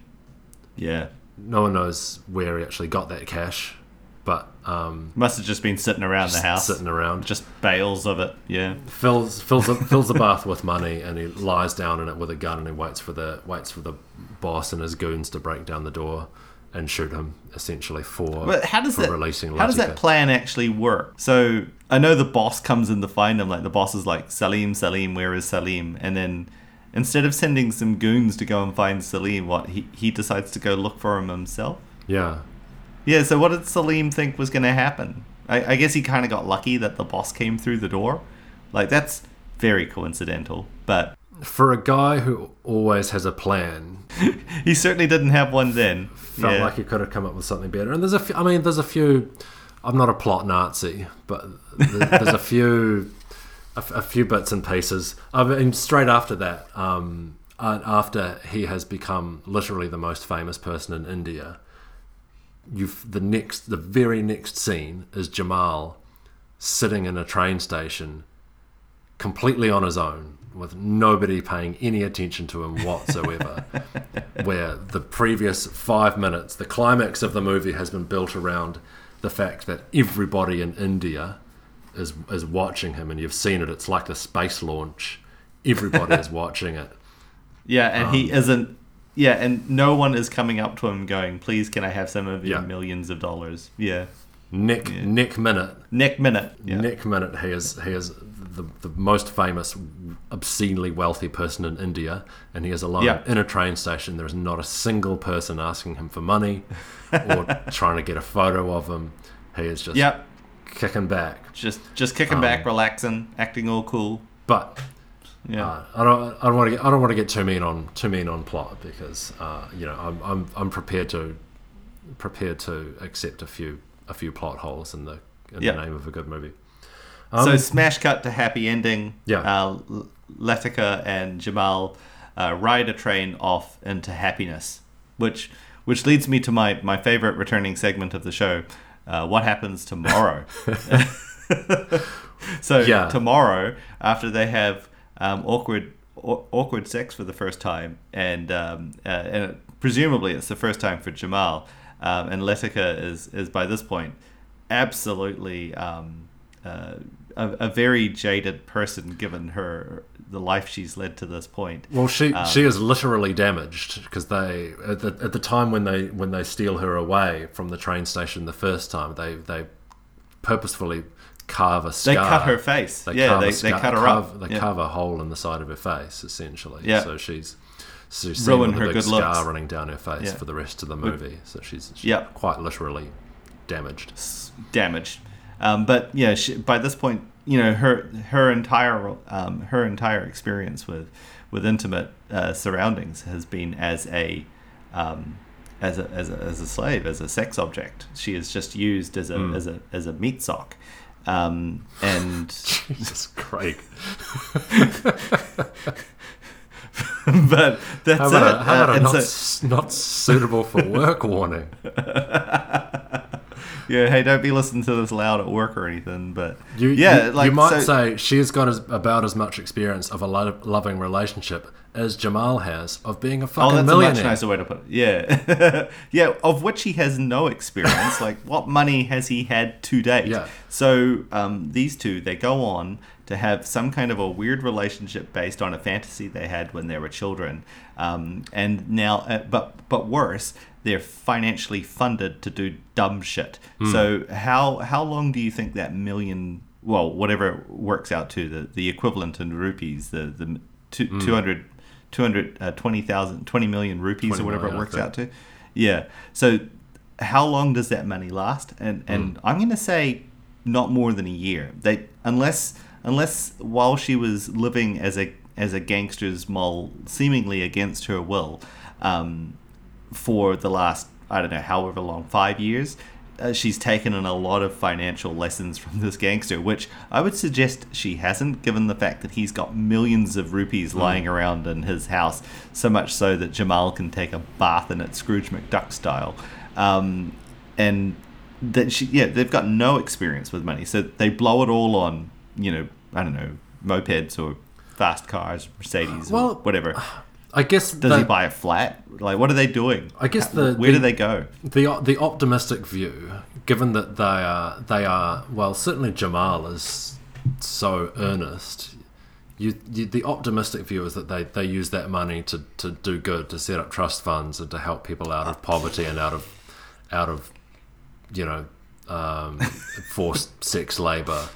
Yeah. No one knows where he actually got that cash, but um, Must have just been sitting around the house. sitting around. Just bales of it. Yeah. fills fills the, (laughs) fills the bath with money, and he lies down in it with a gun, and he waits for the waits for the boss and his goons to break down the door and shoot him, essentially for But how does for that releasing how does that plan actually work? So I know the boss comes in to find him. Like the boss is like Salim, Salim, where is Salim? And then instead of sending some goons to go and find Salim, what he he decides to go look for him himself. yeah, Yeah. So what did Salim think was going to happen? I, I guess he kind of got lucky that the boss came through the door. Like that's very coincidental, but for a guy who always has a plan, (laughs) he certainly didn't have one then. felt yeah. like he could have come up with something better. And there's a few, I mean, there's a few. I'm not a plot Nazi, but th- (laughs) there's a few, a few bits and pieces. I mean, straight after that, um, after he has become literally the most famous person in India, you've the next, the very next scene is Jamal sitting in a train station, completely on his own, with nobody paying any attention to him whatsoever. (laughs) where the previous five minutes, the climax of the movie has been built around the fact that everybody in India is is watching him, and you've seen it. It's like the space launch. Everybody is (laughs) watching it. Yeah, and he Um, isn't. Yeah, and no one is coming up to him going, "Please, can I have some of your Yeah. millions of dollars?" Yeah, Nick Nick Minute, Nick Minute. Yeah. Nick Minute. He is he is the, the most famous, obscenely wealthy person in India, and he is alone Yeah. in a train station. There is not a single person asking him for money (laughs) or trying to get a photo of him. He is just Yep, kicking back. just just kicking Um, back, relaxing, acting all cool. But Yeah, uh, I don't I don't want to get I don't want to get too mean on too mean on plot because uh, you know I'm, I'm I'm prepared to prepared to accept a few a few plot holes in the in Yeah. the name of a good movie. so Um, smash cut to happy ending. Yeah. uh, and Jamal uh, ride a train off into happiness, which which leads me to my my favorite returning segment of the show. Uh, what happens tomorrow? (laughs) (laughs) so Yeah. tomorrow, after they have um, awkward aw- awkward sex for the first time, and um, uh, and presumably it's the first time for Jamal, um, and Latika is is by this point absolutely um, uh, a, a very jaded person given her the life she's led to this point. Well, she Um, she is literally damaged because they at the, at the time when they when they steal her away from the train station the first time they they purposefully carve a scar. They cut her face. They yeah, carve they, a they cut her carve, up. They yeah. carve a hole in the side of her face essentially. Yeah. So she's so she's Ruin seen her a big good scar looks. running down her face Yeah. for the rest of the movie. So she's, she's Yeah. quite literally damaged. damaged. Um, but yeah, she, by this point, you know her her entire um, her entire experience with with intimate uh, surroundings has been as a um, as a, as a as a slave, as a sex object. She is just used as a as a as a meat sock. Um, and (laughs) Jesus, Craig. (laughs) but that's How it. about, a, how Uh, a not, so- not suitable for work warning? (laughs) yeah, hey, don't be listening to this loud at work or anything. But You, yeah, you, like you might so- say she's got as, about as much experience of a lo- loving relationship as Jamal has of being a fucking Oh, fucking that's a much nicer way to put it. Yeah, (laughs) yeah, of which he has no experience. like, what money has he had to date? Yeah. So um, these two, they go on to have some kind of a weird relationship based on a fantasy they had when they were children, um, and now, uh, but but worse, they're financially funded to do dumb shit. Hmm. So how how long do you think that million? Well, whatever it works out to the the equivalent in rupees, the the two, Hmm. 200 200 uh, 20,000 20 million rupees 20 or whatever million, it works out to. Yeah. So how long does that money last? And and I'm going to say not more than a year. They unless unless while she was living as a as a gangster's mole seemingly against her will um, for the last I don't know however long 5 years uh, she's taken in a lot of financial lessons from this gangster, which I would suggest she hasn't, given the fact that he's got millions of rupees lying around in his house, so much so that Jamal can take a bath in it Scrooge McDuck style. Um, and that she, yeah, they've got no experience with money, so they blow it all on, you know, I don't know, mopeds or fast cars, Mercedes, Well, whatever. I guess Does the, he buy a flat? Like, what are they doing? I guess the- where do they go? the the optimistic view, given that they are they are well, certainly Jamal is so earnest. You, you, the optimistic view is that they, they use that money to, to do good, to set up trust funds, and to help people out of poverty and out of out of you know um, (laughs) forced sex labor.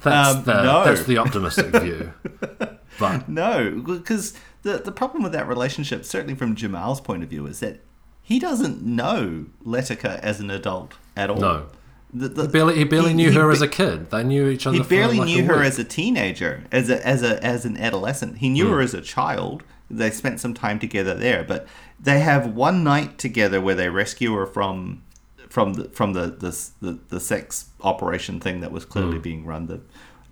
That's Um, the no. that's the optimistic view. (laughs) But No, because the the problem with that relationship, certainly from Jamal's point of view, is that he doesn't know Latika as an adult at all. No. The- the- he barely he barely he- knew he her as a kid. They knew each other. He barely like knew her week. as a teenager, as a as a as an adolescent. He knew Hmm. her as a child. They spent some time together there, but they have one night together where they rescue her from from the from the the the, the sex operation thing that was clearly Hmm. being run. The,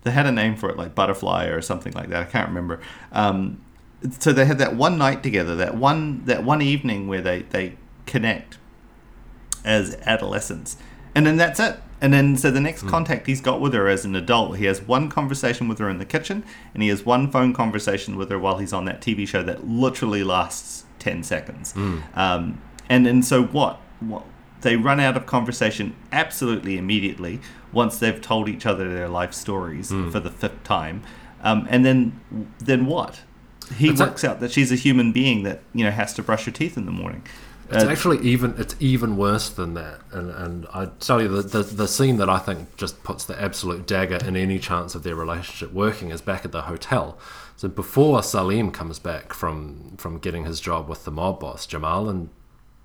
they had a name for it, like butterfly or something like that. I can't remember. Um, so they had that one night together, that one that one evening where they they connect as adolescents. And then that's it. And then, so the next contact he's got with her as an adult, he has one conversation with her in the kitchen, and he has one phone conversation with her while he's on that TV show that literally lasts 10 seconds. Um, and then, so what? what? They run out of conversation absolutely immediately once they've told each other their life stories for the fifth time. Um, and then, then what? He It's a- works out that she's a human being that you know has to brush her teeth in the morning. It's Uh, actually even it's even worse than that, and and I tell you the, the the scene that I think just puts the absolute dagger in any chance of their relationship working is back at the hotel. So before Salim comes back from from getting his job with the mob boss Jamal and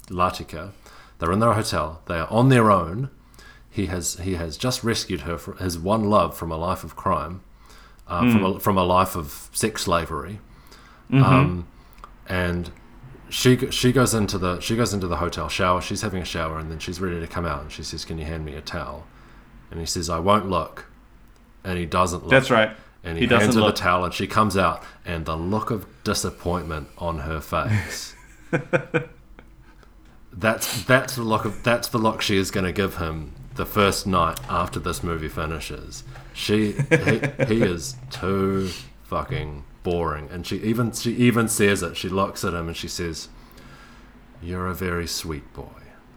Latika, they're in their hotel. They are on their own. He has he has just rescued her his one love from a life of crime, uh, from a, from a life of sex slavery, um, and she she goes into the she goes into the hotel shower. She's having a shower, and then she's ready to come out. And she says, "Can you hand me a towel?" And he says, "I won't look." And he doesn't look. That's right. And He he, hands her look. the towel, and she comes out, and the look of disappointment on her face. (laughs) that's that's the look of that's the look she is going to give him the first night after this movie finishes. She he, he is too fucking boring, and she even she even says it. She looks at him and she says, "You're a very sweet boy."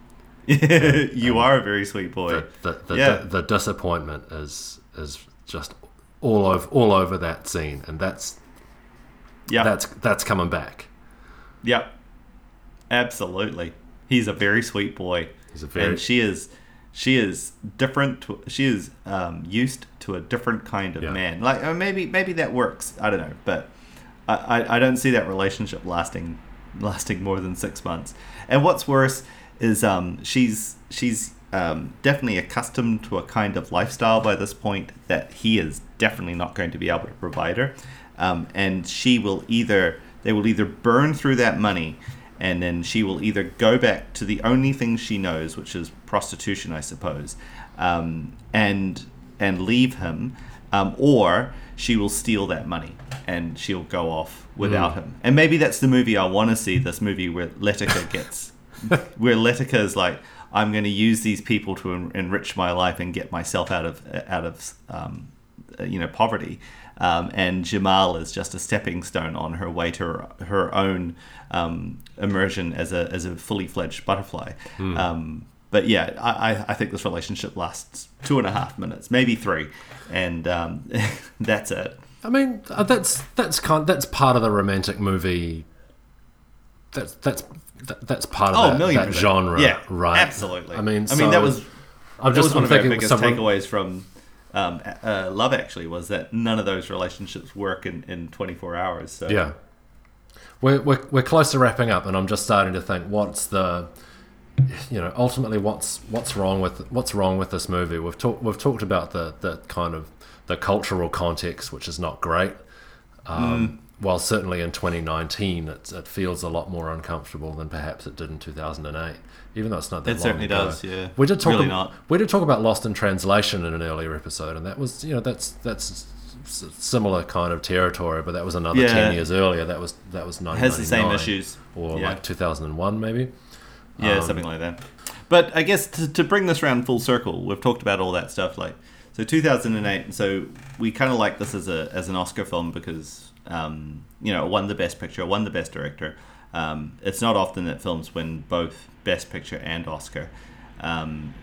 (laughs) you are a very sweet boy. The the, the, Yeah. the disappointment is is just all over all over that scene, and that's yeah. that's that's coming back. Yep. Absolutely. He's a very sweet boy. He's a very and she is she is different to, she is um, used to a different kind of Yeah. man. Like uh, maybe maybe that works. I don't know, but I, I, I don't see that relationship lasting lasting more than six months. And what's worse is um, she's she's um, definitely accustomed to a kind of lifestyle by this point that he is definitely not going to be able to provide her. Um, and she will either they will either burn through that money and then she will either go back to the only thing she knows, which is prostitution, I suppose, um, and and leave him, um, or she will steal that money and she'll go off without him. And maybe that's the movie I want to see. This movie where Latika gets, (laughs) where Latika is like, I'm going to use these people to en- enrich my life and get myself out of out of um, uh, you know poverty. Um, and Jamal is just a stepping stone on her way to her, her own um, immersion as a as a fully fledged butterfly. Um, but yeah, I, I- I think this relationship lasts two and a half minutes, maybe three, and um, (laughs) that's it. I mean, uh, that's that's kind that's part of the romantic movie. That's that's that's part of Oh, that, million that genre, Yeah, right? absolutely. I mean, I mean that was I'm that just was one I'm of our thinking biggest someone- takeaways from um, uh, Love. Actually, was that none of those relationships work in, in 24 hours. So Yeah. We're, we're, we're close to wrapping up, and I'm just starting to think what's the, you know, ultimately what's what's wrong with what's wrong with this movie. We've talked we've talked about the the kind of the cultural context, which is not great. Um, While certainly in 2019, it's, it feels a lot more uncomfortable than perhaps it did in 2008. Even though it's not that It long certainly ago. does, yeah. We did talk. Really ab- not. We did talk about Lost in Translation in an earlier episode, and that was you know that's that's similar kind of territory, but that was another Yeah. ten years earlier. That was that was it nineteen has the same issues. or Yeah. like two thousand and one maybe. Yeah, Um, something like that. But I guess to, to bring this round full circle, we've talked about all that stuff. Like, so 2008. So we kind of like this as a as an Oscar film because um, you know won the best picture, won the best director. Um, it's not often that films win both best picture and Oscar. Um,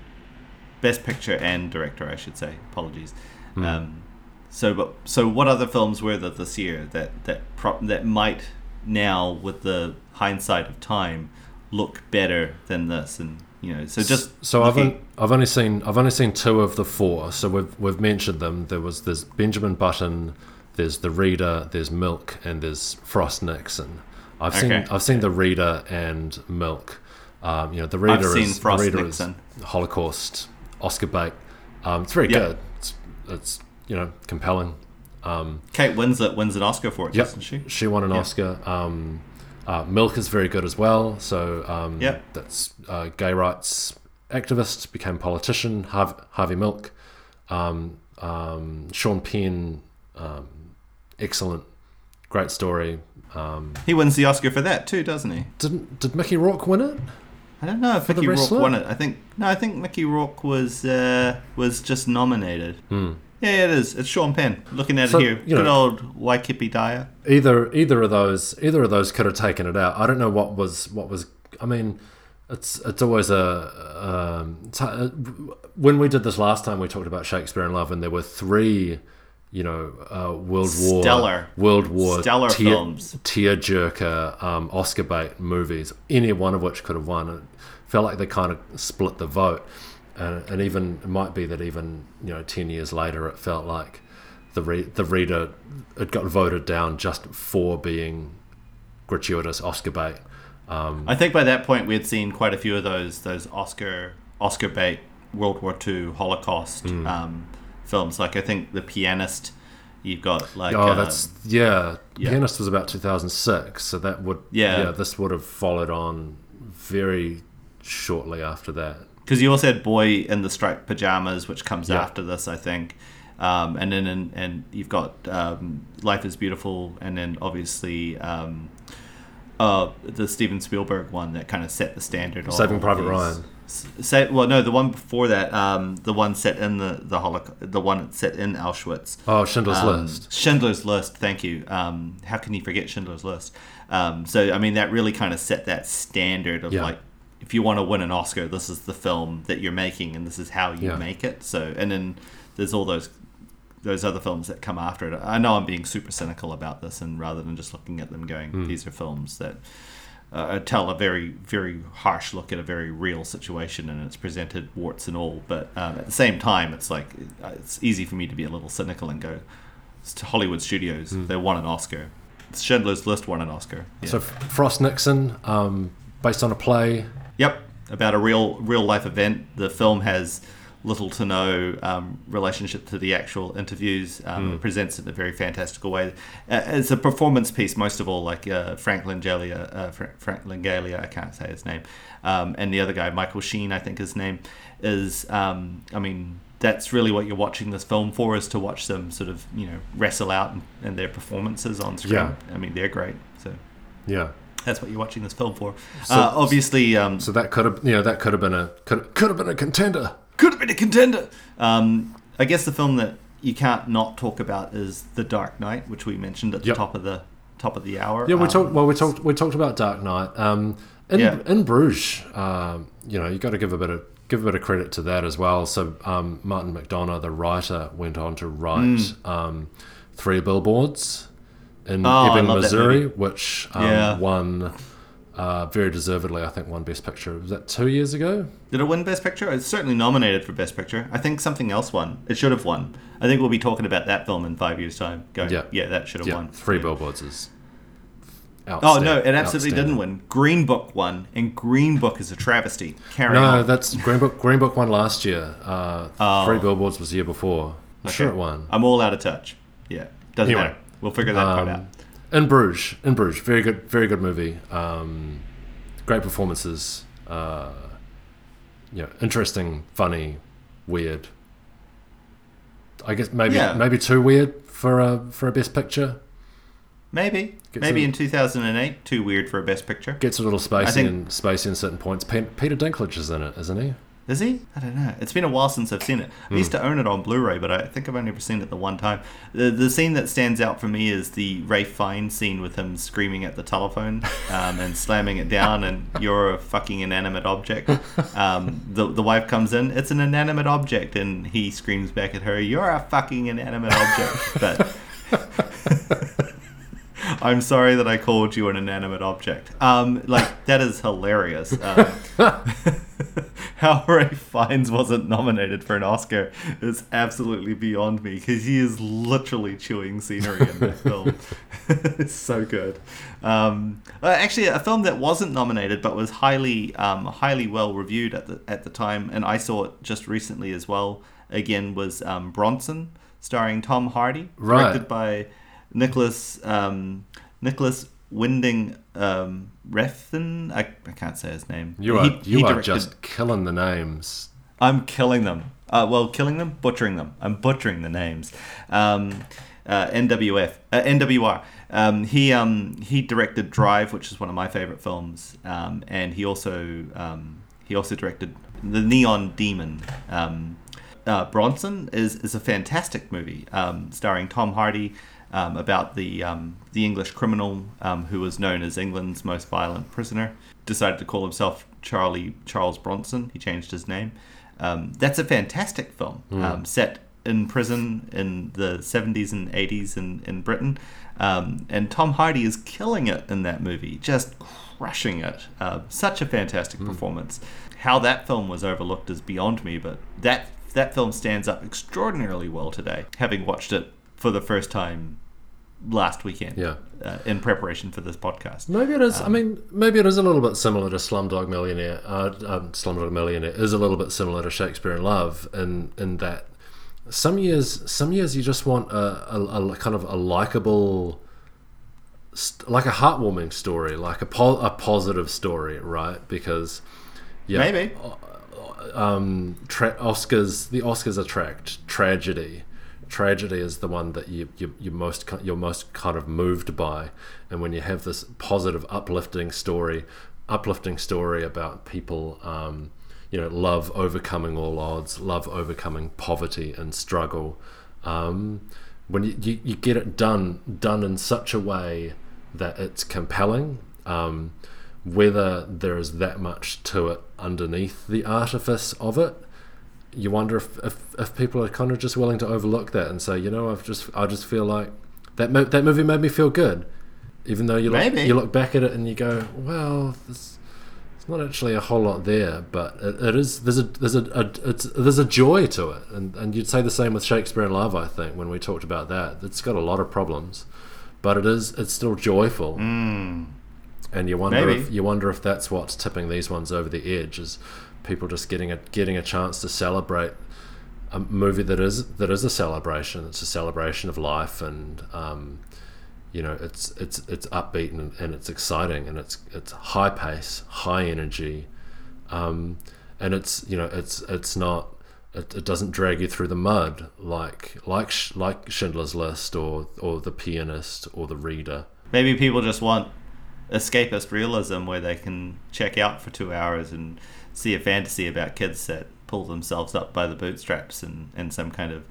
best picture and director, I should say. Apologies. Um, so, but so what other films were there this year that that pro- that might now, with the hindsight of time, look better than this? And you know, so just So I've looking- on, I've only seen I've only seen two of the four. So we've we've mentioned them. There was this Benjamin Button, there's the Reader, there's Milk, and there's Frost Nixon. I've seen Okay. I've seen the Reader and Milk. Um, you know, the Reader seen is Frost the Reader Nixon. is Holocaust, Oscar bait. Um, it's very Yep. good. It's, it's you know compelling. Um, Kate Winslet wins an Oscar for it, Yep, doesn't she? she won an Yeah. Oscar. Um, uh, Milk is very good as well. So um, Yep. that's uh, gay rights activist, became politician. Harvey, Harvey Milk, um, um, Sean Penn, um, excellent, great story. Um, He wins the Oscar for that too, doesn't he? didn't did Mickey Rourke win it? I don't know if Mickey Rourke won it. I think no, I think Mickey Rourke was uh, was just nominated. Hmm. Yeah, it is. It's Sean Penn. Looking at So, it here, you good know- old Waikiki Dyer. Either either of those either of those could have taken it out. I don't know what was what was. I mean, it's it's always a um, it's, uh, when we did this last time we talked about Shakespeare in Love and there were three you know uh, World War Stellar. World War Stellar tear, films. tearjerker um, Oscar bait movies any one of which could have won it felt like they kind of split the vote and, and even it might be that even you know 10 years later it felt like the re- the reader it got voted down just for being gratuitous Oscar bait um, I think by that point we had seen quite a few of those those Oscar Oscar bait World War II Holocaust Hmm. um, films. Like I think The Pianist. You've got like oh um, that's yeah. yeah. pianist was about 2006 so that would Yeah. yeah this would have followed on very shortly after that because you also had Boy in the Striped Pajamas, which comes Yeah. after this, I think. Um, and then and, and you've got um, Life is Beautiful, and then obviously um, uh, the Steven Spielberg one that kind of set the standard. Saving Private Ryan. Say, well, no, the one before that, um, the one set in the the Holocaust, the one set in Auschwitz. oh Schindler's Um, List Schindler's List. Thank you. Um, how can you forget Schindler's List? Um, so I mean, that really kind of set that standard of Yeah. like, if you want to win an Oscar, this is the film that you're making, and this is how you Yeah. make it. So, and then there's all those those other films that come after it. I know I'm being super cynical about this, and rather than just looking at them going, Hmm. these are films that. Uh, tell a very, very harsh look at a very real situation, and it's presented warts and all. But um, at the same time, it's like it's easy for me to be a little cynical and go, it's to Hollywood studios. They won an Oscar. Schindler's List won an Oscar. Yeah. so Frost Nixon um, based on a play yep, about a real real life event. The film has little to no um, relationship to the actual interviews. Um, It presents it in a very fantastical way. Uh, it's a performance piece, most of all, like uh, Frank Langalia, uh, Fra- Frank Langalia, I can't say his name, um, and the other guy, Michael Sheen, I think his name is. Um, I mean, that's really what you're watching this film for, is to watch them sort of, you know, wrestle out in their performances on screen. Yeah. I mean, they're great. So Yeah. that's what you're watching this film for. So- uh, obviously, um, So that could have, you know, that could have been a could could have been a contender. Could have been a contender. Um, I guess the film that you can't not talk about is The Dark Knight, which we mentioned at the Yep. top of the top of the hour. Yeah, we Um, talked. Well, we talked. We talked about Dark Knight. Um, in Yeah. in Bruges, um, you know, you got to give a bit of give a bit of credit to that as well. So um, Martin McDonagh, the writer, went on to write um, Three Billboards in. Oh, Ebbing, Missouri, which um, Yeah. won uh, very deservedly. I think won Best Picture. Was that two years ago? Did it win Best Picture? It's certainly nominated for Best Picture. I think something else won. It should have won. I think we'll be talking about that film in five years' time. Going, Yeah. yeah, that should have Yeah, won. Three Yeah. Billboards is. Oh no, it absolutely didn't win. Green Book won, and Green Book is a travesty. Carry No, on. that's Green Book. Green Book won last year. Uh, Oh. Three Billboards was the year before. I'm sure it won. I'm all out of touch. Yeah, doesn't Anyway. matter. We'll figure that part Um, out. In Bruges, in Bruges, very good, very good movie. Um, great performances. Uh, yeah, interesting, funny, weird. I guess maybe Yeah. maybe too weird for a for a best picture. Maybe, Get maybe some- in 2008, too weird for a Best Picture. Gets a little spacey think- and spacey in certain points. Pe- Peter Dinklage is in it, isn't he? Is he? I don't know. It's been a while since I've seen it. I used to own it on Blu-ray, but I think I've only ever seen it the one time. The, the scene that stands out for me is the Ralph Fiennes scene with him screaming at the telephone um, and slamming it down, and you're a fucking inanimate object. Um, the the wife comes in. It's an inanimate object, and he screams back at her, "You're a fucking inanimate object." But (laughs) I'm sorry that I called you an inanimate object. Um, like that is hilarious. (laughs) How (laughs) Ralph Fiennes wasn't nominated for an Oscar is absolutely beyond me because he is literally chewing scenery in that (laughs) film. (laughs) it's so good. Um, uh, actually, a film that wasn't nominated but was highly, um, highly well reviewed at the at the time, and I saw it just recently as well. Again, was um, Bronson, starring Tom Hardy, Right. directed by Nicholas um, Nicholas Winding um, Refn. I, I can't say his name. You are He- you he are just killing the names. I'm killing them. Uh, well, killing them, butchering them. I'm butchering the names. Um, uh, NWF, uh, NWR. Um, he um, he directed Drive, which is one of my favorite films, um, and he also um, he also directed The Neon Demon. Um, uh, Bronson is is a fantastic movie um, starring Tom Hardy. Um, about the um, the English criminal um, who was known as England's most violent prisoner, decided to call himself Charlie Charles Bronson. He changed his name. Um, that's a fantastic film, um, set in prison in the 70s and 80s in, in Britain. Um, and Tom Hardy is killing it in that movie, just crushing it. Uh, such a fantastic performance. How that film was overlooked is beyond me, but that that film stands up extraordinarily well today, having watched it for the first time last weekend Yeah. uh, in preparation for this podcast. Maybe it is. Um, I mean, maybe it is a little bit similar to Slumdog Millionaire. Uh, um, Slumdog Millionaire is a little bit similar to Shakespeare in Love, in in that some years, some years you just want a, a, a kind of a likable, st- like a heartwarming story, like a po- a positive story, right? Because yeah, Maybe. um, tra- Oscars the Oscars attract tragedy. Tragedy is the one that you, you you're most you're most kind of moved by, and when you have this positive, uplifting story, uplifting story about people, um, you know, love overcoming all odds, love overcoming poverty and struggle. Um, when you, you, you get it done done in such a way that it's compelling, um, whether there is that much to it underneath the artifice of it, you wonder if, if, if people are kind of just willing to overlook that and say, you know, I've just I just feel like that mo- that movie made me feel good, even though you look Maybe. you look back at it and you go, well, there's, there's not actually a whole lot there, but it, it is there's a there's a, a it's, there's a joy to it, and and you'd say the same with Shakespeare in Love, I think, when we talked about that. It's got a lot of problems, but it is it's still joyful. Hmm. And you wonder Maybe. if you wonder if that's what's tipping these ones over the edge is people just getting a getting a chance to celebrate a movie that is that is a celebration. It's a celebration of life, and um, you know, it's it's it's upbeat and, and it's exciting, and it's it's high pace, high energy, um, and it's you know, it's it's not. It, it doesn't drag you through the mud like like like Schindler's List or or The Pianist or The Reader. Maybe people just want escapist realism where they can check out for two hours and see a fantasy about kids that pull themselves up by the bootstraps and, and some kind of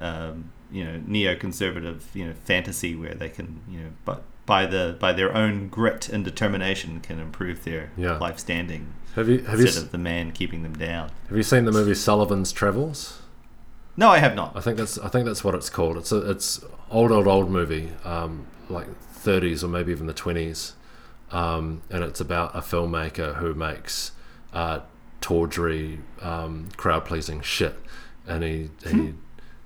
um, you know neoconservative you know fantasy where they can you know but by the by their own grit and determination can improve their Yeah. life standing Have you have instead s- of the man keeping them down. have you seen the movie Sullivan's Travels? No, I have not. I think that's I think that's what it's called. It's a it's old old old movie, um, like 30s or maybe even the 20s, um, and it's about a filmmaker who makes uh, tawdry, um, crowd pleasing shit, and he he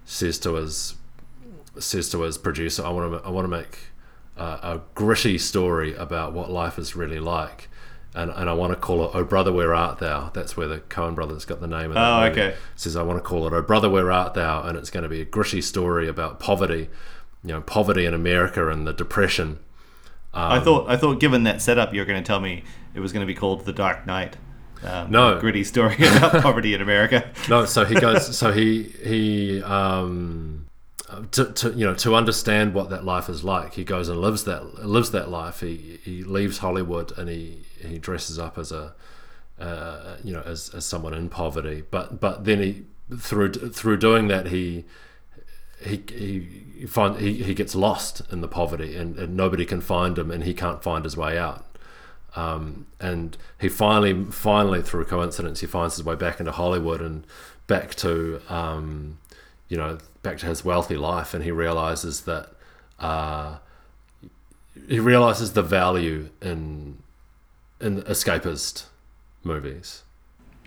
says to his says to his producer, I want to I want to make uh, a gritty story about what life is really like. And, and I want to call it "Oh Brother, Where Art Thou?" That's where the Coen Brothers got the name of that Oh, movie okay. says I want to call it "Oh Brother, Where Art Thou?" and it's going to be a gritty story about poverty, you know, poverty in America and the depression. Um, I thought I thought given that setup, you're going to tell me it was going to be called The Dark Knight. Um, No. gritty story (laughs) about poverty in America. No, so he goes. (laughs) so he he um, to, to you know to understand what that life is like, he goes and lives that lives that life. He he leaves Hollywood and he he dresses up as a uh, you know as, as someone in poverty. But but then he through through doing that he he he find he, he gets lost in the poverty and, and nobody can find him and he can't find his way out. Um, and he finally, finally, through coincidence, he finds his way back into Hollywood and back to, um, you know, back to his wealthy life. And he realizes that uh, he realizes the value in in escapist movies.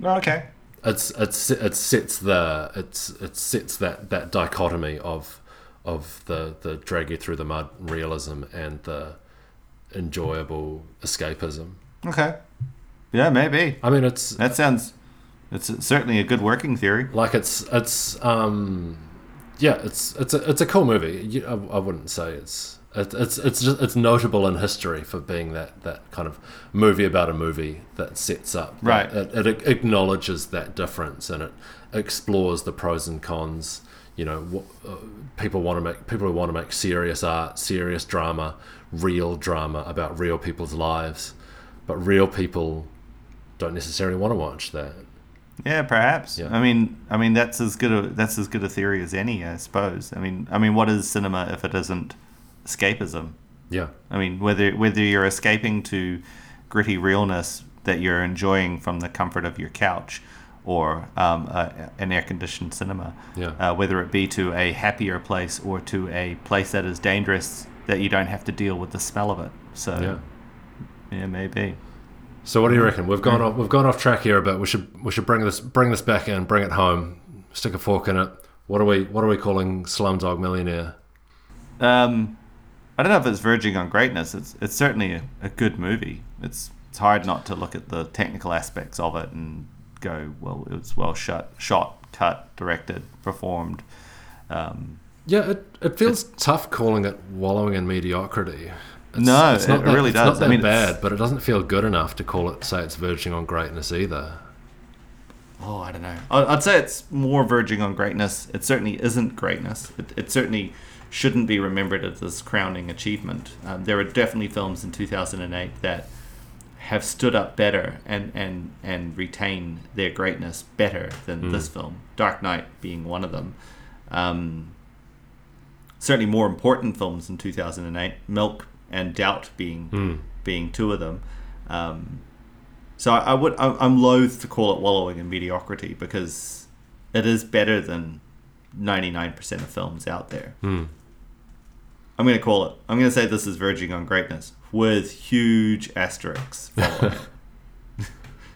okay. It's it's it sets the it's it sets that that dichotomy of of the the drag you through the mud realism and the enjoyable escapism. Okay. Yeah, maybe. I mean, it's That sounds. It's certainly a good working theory. like it's it's um yeah, it's it's a it's a cool movie. I, I wouldn't say it's it, it's it's just it's notable in history for being that that kind of movie about a movie that sets up Right. It, it acknowledges that difference and it explores the pros and cons. You know, what, uh, people want to make people who want to make serious art, serious drama, real drama about real people's lives, but real people don't necessarily want to watch that. Yeah, perhaps. Yeah. I mean, I mean that's as good a that's as good a theory as any, I suppose. I mean, I mean, what is cinema if it isn't escapism? Yeah. I mean, whether whether you're escaping to gritty realness that you're enjoying from the comfort of your couch, or um, a, an air conditioned cinema, Yeah. uh, whether it be to a happier place or to a place that is dangerous that you don't have to deal with the smell of it. So, Yeah. yeah, maybe. So what do you reckon? We've gone off we've gone off track here a bit. We should we should bring this bring this back in, bring it home, stick a fork in it. What are we what are we calling Slumdog Millionaire? Um, I don't know if it's verging on greatness. It's it's certainly a, a good movie. It's it's hard not to look at the technical aspects of it and go, well, it was well shot, shot, cut, directed, performed. Um, Yeah, it, it feels tough calling it wallowing in mediocrity. It's, No, it's not it that, really it's does. Not I that mean, it's- bad, but it doesn't feel good enough to call it say it's verging on greatness either. oh, I don't know. I- I'd say it's more verging on greatness. It certainly isn't greatness. It, it certainly shouldn't be remembered as this crowning achievement. Um, there are definitely films in 2008 that have stood up better and, and, and retain their greatness better than this film. Dark Knight being one of them. Um, certainly more important films in 2008. Milk and Doubt being being two of them. Um, so I, I would I, I'm loath to call it wallowing in mediocrity because it is better than 99% of films out there. Hmm. I'm going to call it. I'm going to say this is verging on greatness with huge asterisks. (laughs)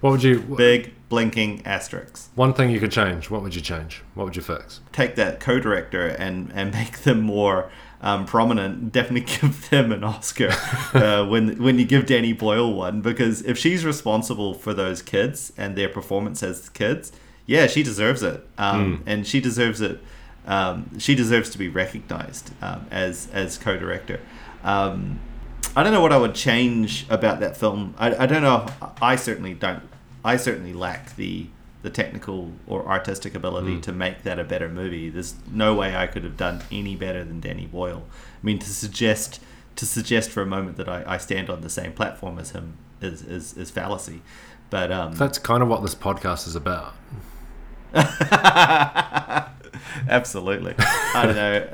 What would you Big blinking asterisks. one thing you could change? What would you change? What would you fix? Take that co-director and and make them more um, prominent. (laughs) Definitely give them an Oscar (laughs) uh, when when you give Danny Boyle one because if she's responsible for those kids and their performance as kids, yeah, she deserves it, um, and she deserves it. Um, she deserves to be recognized um, as as co-director. Um, I don't know what I would change about that film. I, I don't know. I certainly don't. I certainly lack the the technical or artistic ability to make that a better movie. There's no way I could have done any better than Danny Boyle. I mean, to suggest to suggest for a moment that I, I stand on the same platform as him is is, is fallacy. But um, That's kind of what this podcast is about. (laughs) Absolutely. I don't know.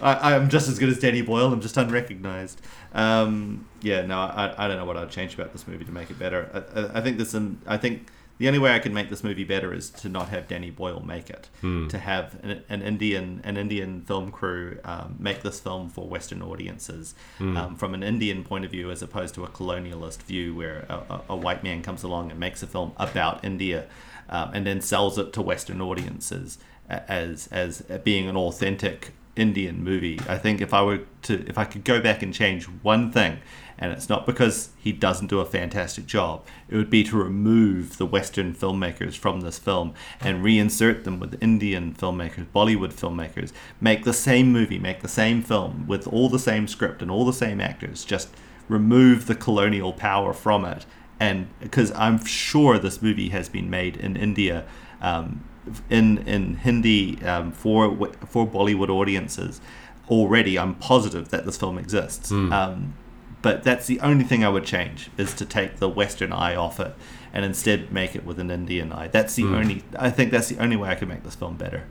(laughs) I, I'm just as good as Danny Boyle. I'm just unrecognized. Um, yeah, no, I, I don't know what I'd change about this movie to make it better. I, I, I think this. um, I think the only way I can make this movie better is to not have Danny Boyle make it. To have an, an Indian an Indian film crew um, make this film for Western audiences um, from an Indian point of view, as opposed to a colonialist view where a, a, a white man comes along and makes a film about India um, and then sells it to Western audiences as as being an authentic Indian movie. I think if I were to if I could go back and change one thing, and it's not because he doesn't do a fantastic job, it would be to remove the Western filmmakers from this film and reinsert them with Indian filmmakers, Bollywood filmmakers. Make the same movie, make the same film with all the same script and all the same actors. Just remove the colonial power from it and because I'm sure this movie has been made in India, um, in in Hindi um, for for Bollywood audiences already. I'm positive that this film exists. Um, but that's the only thing I would change is to take the Western eye off it and instead make it with an Indian eye. That's the only. I think that's the only way I could make this film better.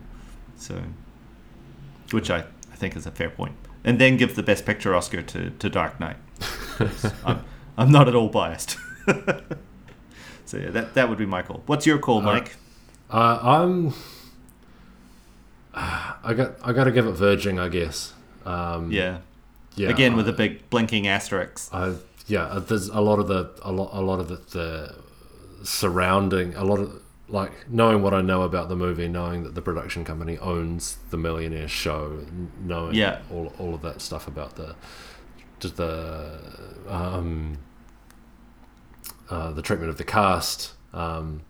So, which I, I think is a fair point. And then give the Best Picture Oscar to, to Dark Knight. (laughs) I'm, I'm not at all biased. (laughs) (laughs) so yeah, that that would be my call. What's your call, Mike? Uh, I'm. I got. I got to give it verging, I guess. Um, yeah. yeah. Again with I- a big blinking asterisk. I yeah, uh, there's a lot of the a lot a lot of the, the surrounding a lot of like knowing what I know about the movie, knowing that the production company owns the Millionaire Show, knowing Yeah. all all of that stuff about the the um uh, the treatment of the cast. Um,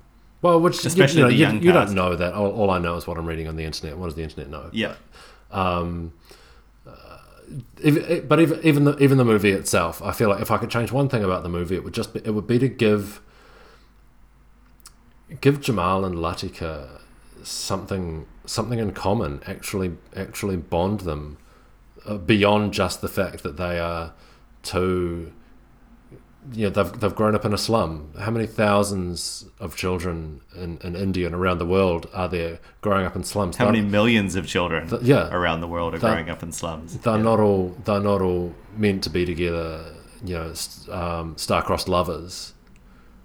well, which Especially you, know, the you, young you don't know that. All, all I know is what I'm reading on the internet. What does the internet know? Yeah. Um, uh, if, but even even the even the movie itself, I feel like if I could change one thing about the movie, it would just be, it would be to give give Jamal and Latika something something in common. Actually, actually bond them uh, beyond just the fact that they are two. You know, they've they've grown up in a slum. How many thousands of children in, in India and around the world are there growing up in slums? How They're- many millions of children Th- yeah. around the world are growing up in slums? they're Yeah. not all they're not all meant to be together you know um, star-crossed lovers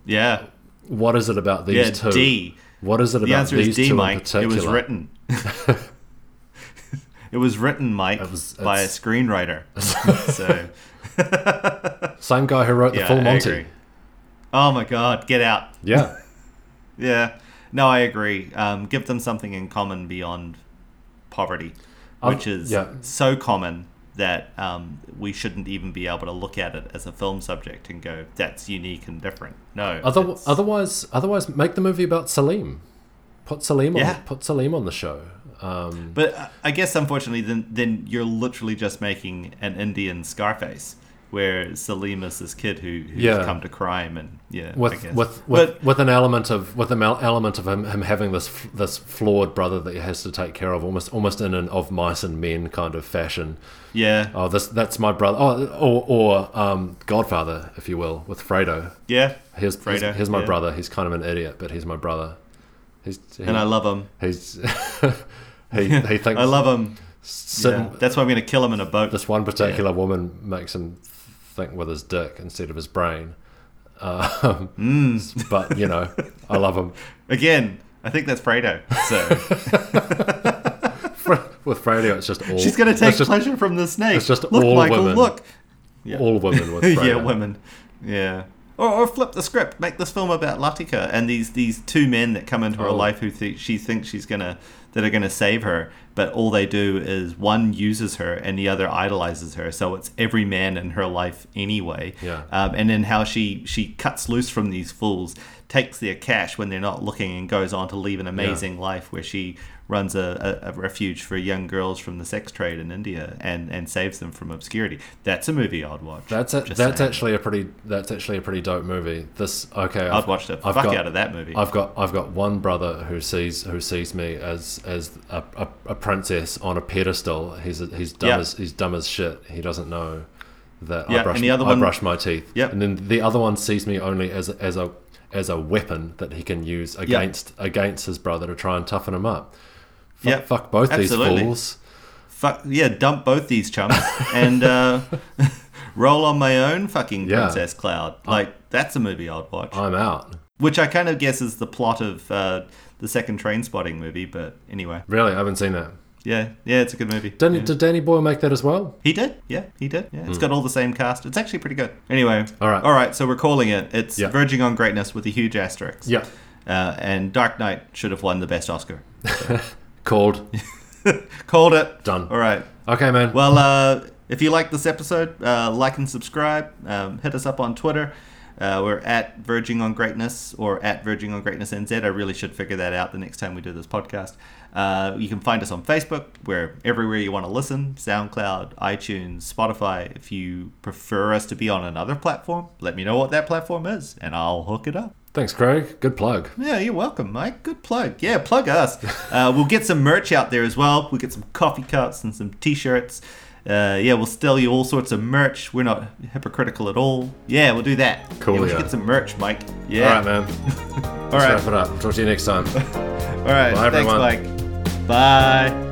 Yeah. what is it about these Yeah, two D. what is it The about answer these is D, two in Mike. It was written. (laughs) it was written, Mike, It was- by a screenwriter. (laughs) so, (laughs) same guy who wrote yeah, the full monty. Oh my God, get out. yeah (laughs) Yeah. No, I agree. Um, give them something in common beyond poverty, I've- which is yeah. so common that um, we shouldn't even be able to look at it as a film subject and go, "That's unique and different." No. Other, otherwise otherwise make the movie about Salim put Salim on Yeah. put Salim on the show um, But uh, I guess unfortunately, then then you're literally just making an Indian Scarface, where Salim is this kid who who's Yeah. come to crime and yeah, with guess. with but with, with an element of with an element of him, him having this this flawed brother that he has to take care of almost almost in an of mice and men kind of fashion yeah, Oh, this that's my brother. Oh, or or um, Godfather, if you will, with Fredo. yeah, Here's Fredo, here's, here's my yeah. brother. He's kind of an idiot, but he's my brother. He's he, and I love him. he's (laughs) he he (laughs) thinks I love him. sitting, Yeah. That's why I'm going to kill him in a boat. this one particular woman makes him think with his dick instead of his brain. Um, Mm. But you know, I love him. Again, I think that's Fredo. So (laughs) With Fredo, it's just all. she's going to take just pleasure from the snake. it's just look, all Michael, women. look. Yeah. all women with (laughs) Fredo. yeah, women. Yeah. Or, or flip the script, make this film about Latika and these these two men that come into her Oh. life who th- she thinks she's gonna that are going to save her, but all they do is one uses her and the other idolizes her. So it's every man in her life anyway. Yeah. Um, and then how she she cuts loose from these fools, takes their cash when they're not looking, and goes on to leave an amazing life where she runs a, a, a refuge for young girls from the sex trade in India and, and saves them from obscurity. That's a movie I'd watch. That's a, that's saying. actually a pretty that's actually a pretty dope movie. This okay. I'd watch the fuck out of that movie. I've got I've got one brother who sees who sees me as as a, a, a princess on a pedestal. He's he's dumb Yeah. as he's dumb as shit. He doesn't know that Yeah, I brush and the other I one- brush my teeth. Yep. And then the other one sees me only as a, as a as a weapon that he can use against against his brother to try and toughen him up. Fuck, Yep. fuck both Absolutely. these fools. Fuck yeah, dump both these chumps and uh, (laughs) roll on my own fucking Yeah. Princess Cloud. Like that's a movie I'd watch. I'm out. Which I kind of guess is the plot of uh, the second Trainspotting movie. But anyway, Really, I haven't seen that. yeah, yeah, it's a good movie. Didn't, Yeah. Did Danny Boyle make that as well? He did, yeah, he did. Yeah, it's got all the same cast. It's actually pretty good. Anyway, All right. all right. So we're calling it. It's Yeah. verging on greatness with a huge asterisk. Yeah. Uh, and Dark Knight should have won the best Oscar. (laughs) Called. (laughs) Called it. Done. All right. Okay, man. Well, uh, if you like this episode, uh, like and subscribe. Um, hit us up on Twitter. Uh, we're at Verging on Greatness or at Verging on Greatness NZ. I really should figure that out the next time we do this podcast. Uh, you can find us on Facebook. We're everywhere you want to listen SoundCloud, iTunes, Spotify. If you prefer us to be on another platform, let me know what that platform is and I'll hook it up. Thanks, Craig. Good plug. Yeah, you're welcome, Mike. Good plug. Yeah, plug us. (laughs) Uh, we'll get some merch out there as well. We'll get some coffee cups and some t-shirts. Uh, yeah, we'll sell you all sorts of merch. We're not hypocritical at all. Yeah, we'll do that. Cool, Yeah, we should get some merch, Mike. Yeah. All right, man. (laughs) All Let's right. wrap it up. Talk to you next time. (laughs) All right. Bye, Thanks, everyone. Mike. Bye.